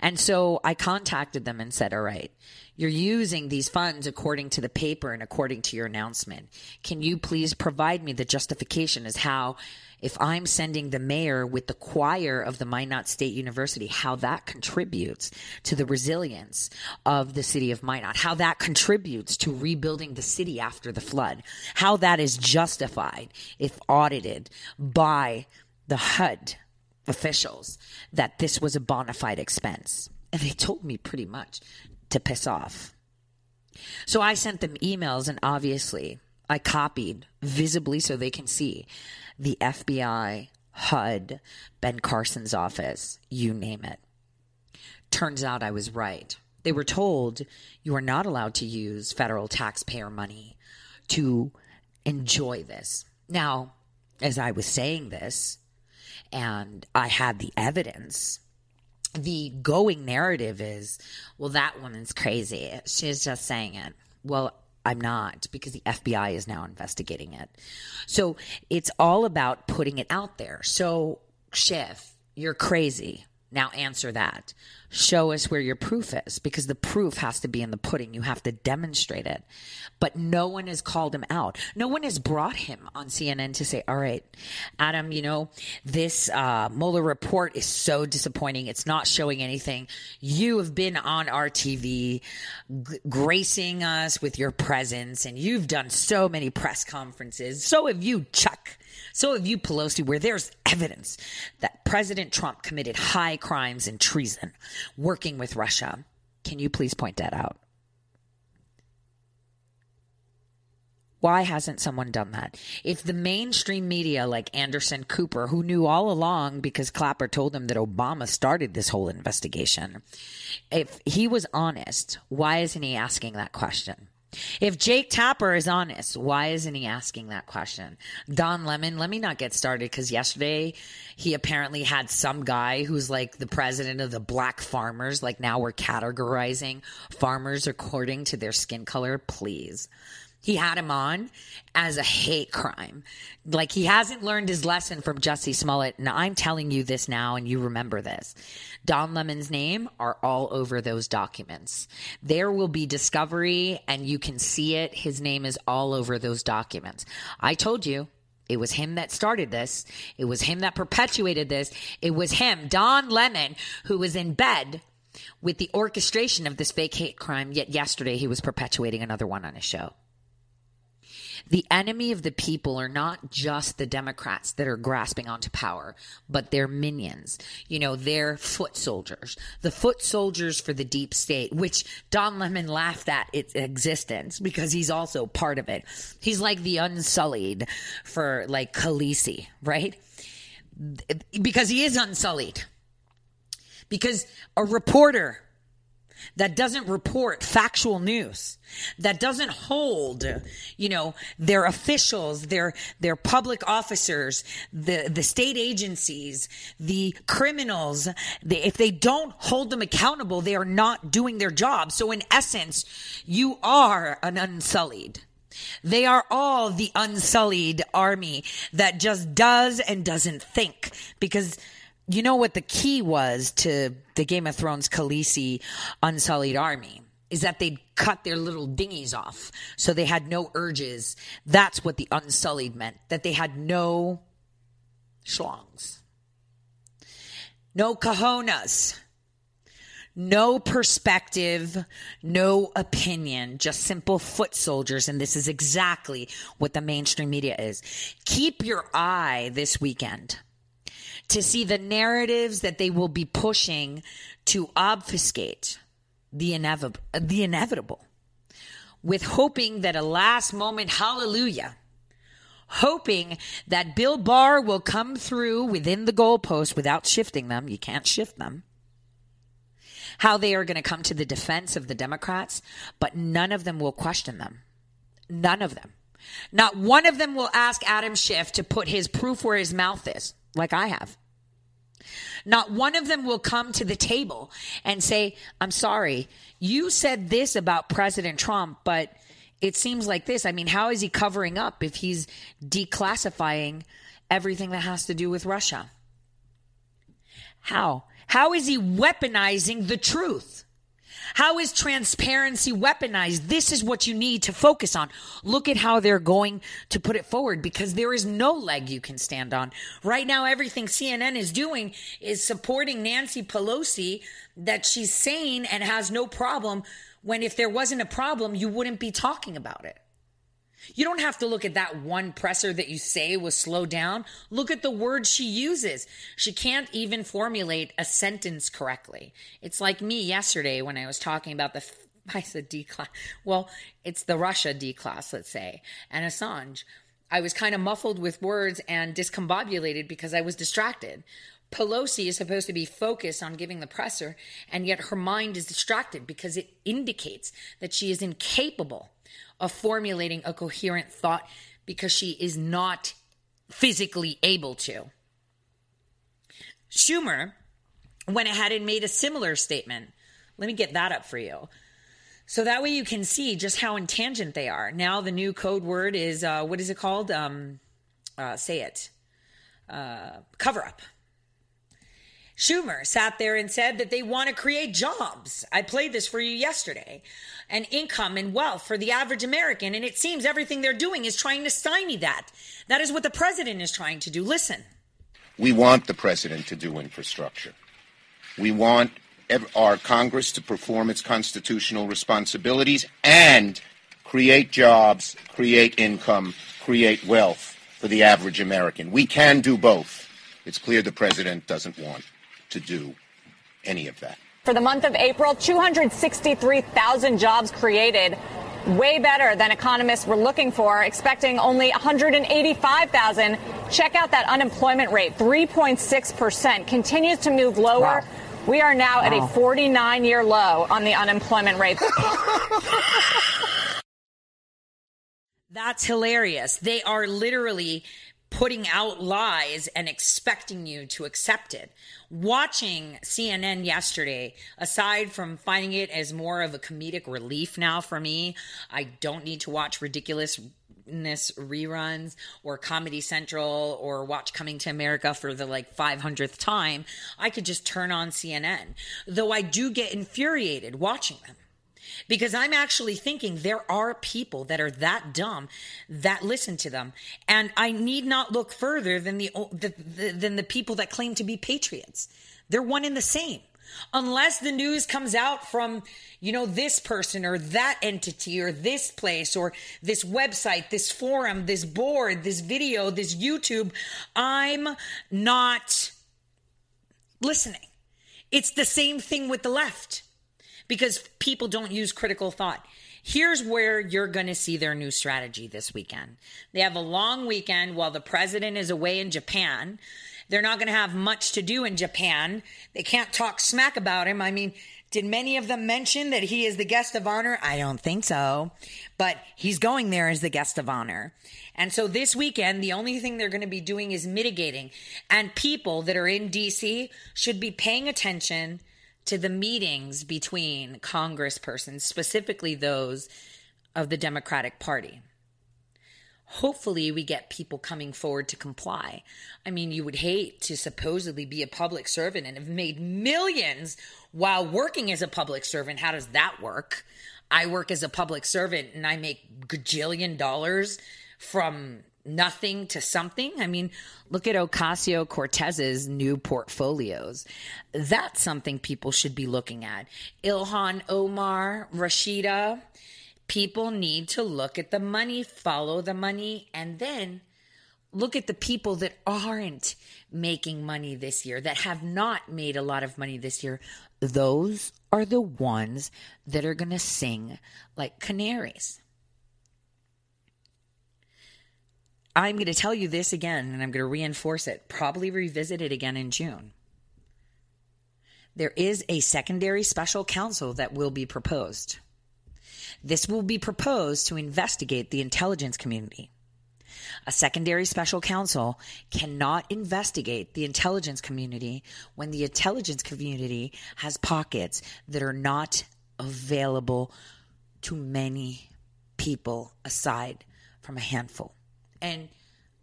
And so I contacted them and said, all right, you're using these funds according to the paper and according to your announcement. Can you please provide me the justification as how, if I'm sending the mayor with the choir of the Minot State University, how that contributes to the resilience of the city of Minot, how that contributes to rebuilding the city after the flood, how that is justified if audited by the HUD officials that this was a bona fide expense. And they told me pretty much to piss off. So I sent them emails, and obviously I copied visibly so they can see the FBI, HUD, Ben Carson's office, you name it. Turns out I was right. They were told you are not allowed to use federal taxpayer money to enjoy this. Now, as I was saying this, and I had the evidence, the going narrative is, well, that woman's crazy. She's just saying it. Well, I'm not because the FBI is now investigating it. So it's all about putting it out there. So, Schiff, you're crazy. Now answer that. Show us where your proof is because the proof has to be in the pudding. You have to demonstrate it. But no one has called him out. No one has brought him on CNN to say, all right, Adam, you know, this uh, Mueller report is so disappointing. It's not showing anything. You have been on our TV, g- gracing us with your presence, and you've done so many press conferences. So have you, Chuck. So have you, Pelosi, where there's evidence that President Trump committed high crimes and treason working with Russia. Can you please point that out? Why hasn't someone done that? If the mainstream media, like Anderson Cooper, who knew all along because Clapper told him that Obama started this whole investigation, if he was honest, why isn't he asking that question? If Jake Tapper is honest, why isn't he asking that question? Don Lemon, let me not get started because yesterday he apparently had some guy who's like the president of the black farmers. Like now we're categorizing farmers according to their skin color. Please. He had him on as a hate crime. Like he hasn't learned his lesson from Jesse Smollett. And I'm telling you this now, and you remember this. Don Lemon's name are all over those documents. There will be discovery, and you can see it. His name is all over those documents. I told you. It was him that started this. It was him that perpetuated this. It was him, Don Lemon, who was in bed with the orchestration of this fake hate crime. Yet yesterday he was perpetuating another one on his show. The enemy of the people are not just the Democrats that are grasping onto power, but their minions. You know, their foot soldiers, the foot soldiers for the deep state, which Don Lemon laughed at its existence because he's also part of it. He's like the unsullied for like Khaleesi, right? Because he is unsullied. Because a reporter that doesn't report factual news, that doesn't hold, you know, their officials, their their public officers, the the state agencies, the criminals, if they don't hold them accountable, they are not doing their job. So in essence, you are an unsullied. They are all the unsullied army that just does and doesn't think because you know what the key was to the Game of Thrones Khaleesi Unsullied Army is that they'd cut their little dinghies off, so they had no urges. That's what the Unsullied meant. That they had no schlongs, no cojones, no perspective, no opinion, just simple foot soldiers. And this is exactly what the mainstream media is. Keep your eye this weekend to see the narratives that they will be pushing to obfuscate the inevitable, the inevitable with hoping that a last moment hallelujah hoping that Bill Barr will come through within the goalpost without shifting them. You can't shift them. How they are going to come to the defense of the Democrats, but none of them will question them. None of them. Not one of them will ask Adam Schiff to put his proof where his mouth is like I have. Not one of them will come to the table and say, I'm sorry, you said this about President Trump, but it seems like this. I mean, how is he covering up if he's declassifying everything that has to do with Russia. How? How is he weaponizing the truth? How is transparency weaponized? This is what you need to focus on. Look at how they're going to put it forward because there is no leg you can stand on. Right now, everything CNN is doing is supporting Nancy Pelosi that she's sane and has no problem when if there wasn't a problem, you wouldn't be talking about it. You don't have to look at that one presser that you say was slowed down. Look at the words she uses. She can't even formulate a sentence correctly. It's like me yesterday when I was talking about the I said D class. Well, it's the Russia D class, let's say, and Assange. I was kind of muffled with words and discombobulated because I was distracted. Pelosi is supposed to be focused on giving the presser, and yet her mind is distracted because it indicates that she is incapable of formulating a coherent thought because she is not physically able to. Schumer went ahead and made a similar statement. Let me get that up for you. So that way you can see just how in tangent they are. Now the new code word is uh, what is it called? Um, uh, say it. Uh, cover up. Schumer sat there and said that they want to create jobs. I played this for you yesterday. And income and wealth for the average American. And it seems everything they're doing is trying to stymie that. That is what the president is trying to do. Listen. We want the president to do infrastructure. We want our Congress to perform its constitutional responsibilities and create jobs, create income, create wealth for the average American. We can do both. It's clear the president doesn't want to do any of that. For the month of April, 263,000 jobs created. Way better than economists were looking for, expecting only 185,000. Check out that unemployment rate, 3.6%, continues to move lower. Wow. We are now wow. at a 49 year low on the unemployment rate. That's hilarious. They are literally putting out lies and expecting you to accept it. Watching CNN yesterday, aside from finding it as more of a comedic relief now for me, I don't need to watch ridiculous reruns or Comedy Central or watch Coming to America for the like 500th time. I could just turn on CNN. Though I do get infuriated watching them because I'm actually thinking there are people that are that dumb that listen to them, and I need not look further than the, the, the than the people that claim to be patriots. They're one and the same. Unless the news comes out from, you know, this person or that entity or this place or this website, this forum, this board, this video, this YouTube, I'm not listening. It's the same thing with the left because people don't use critical thought. Here's where you're going to see their new strategy this weekend. They have a long weekend while the president is away in Japan. They're not going to have much to do in Japan. They can't talk smack about him. I mean, did many of them mention that he is the guest of honor? I don't think so. But he's going there as the guest of honor. And so this weekend, the only thing they're going to be doing is mitigating. And people that are in DC should be paying attention to the meetings between congresspersons, specifically those of the Democratic Party. Hopefully, we get people coming forward to comply. I mean, you would hate to supposedly be a public servant and have made millions while working as a public servant. How does that work? I work as a public servant and I make gajillion dollars from nothing to something. I mean, look at Ocasio Cortez's new portfolios. That's something people should be looking at. Ilhan Omar, Rashida, people need to look at the money, follow the money, and then look at the people that aren't making money this year, that have not made a lot of money this year. Those are the ones that are going to sing like canaries. I'm going to tell you this again, and I'm going to reinforce it, probably revisit it again in June. There is a secondary special counsel that will be proposed. This will be proposed to investigate the intelligence community. A secondary special counsel cannot investigate the intelligence community when the intelligence community has pockets that are not available to many people aside from a handful. And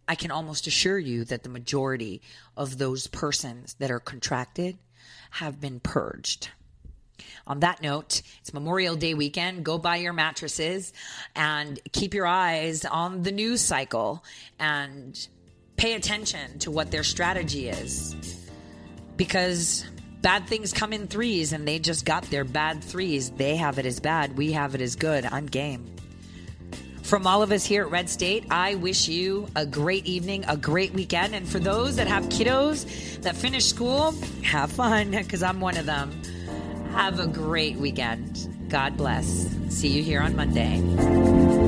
I can almost assure you that the majority of those persons that are contracted have been purged. On that note, it's Memorial Day weekend. Go buy your mattresses and keep your eyes on the news cycle and pay attention to what their strategy is. Because bad things come in threes and they just got their bad threes. They have it as bad, we have it as good. I'm game. From all of us here at Red State, I wish you a great evening, a great weekend. And for those that have kiddos that finish school, have fun because I'm one of them. Have a great weekend. God bless. See you here on Monday.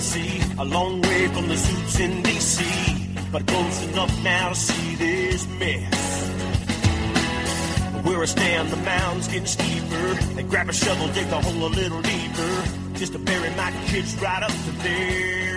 A long way from the suits in D.C., but close enough now to see this mess. Where I stand, the mountain's getting steeper. They grab a shovel, dig the hole a little deeper, just to bury my kids right up to there.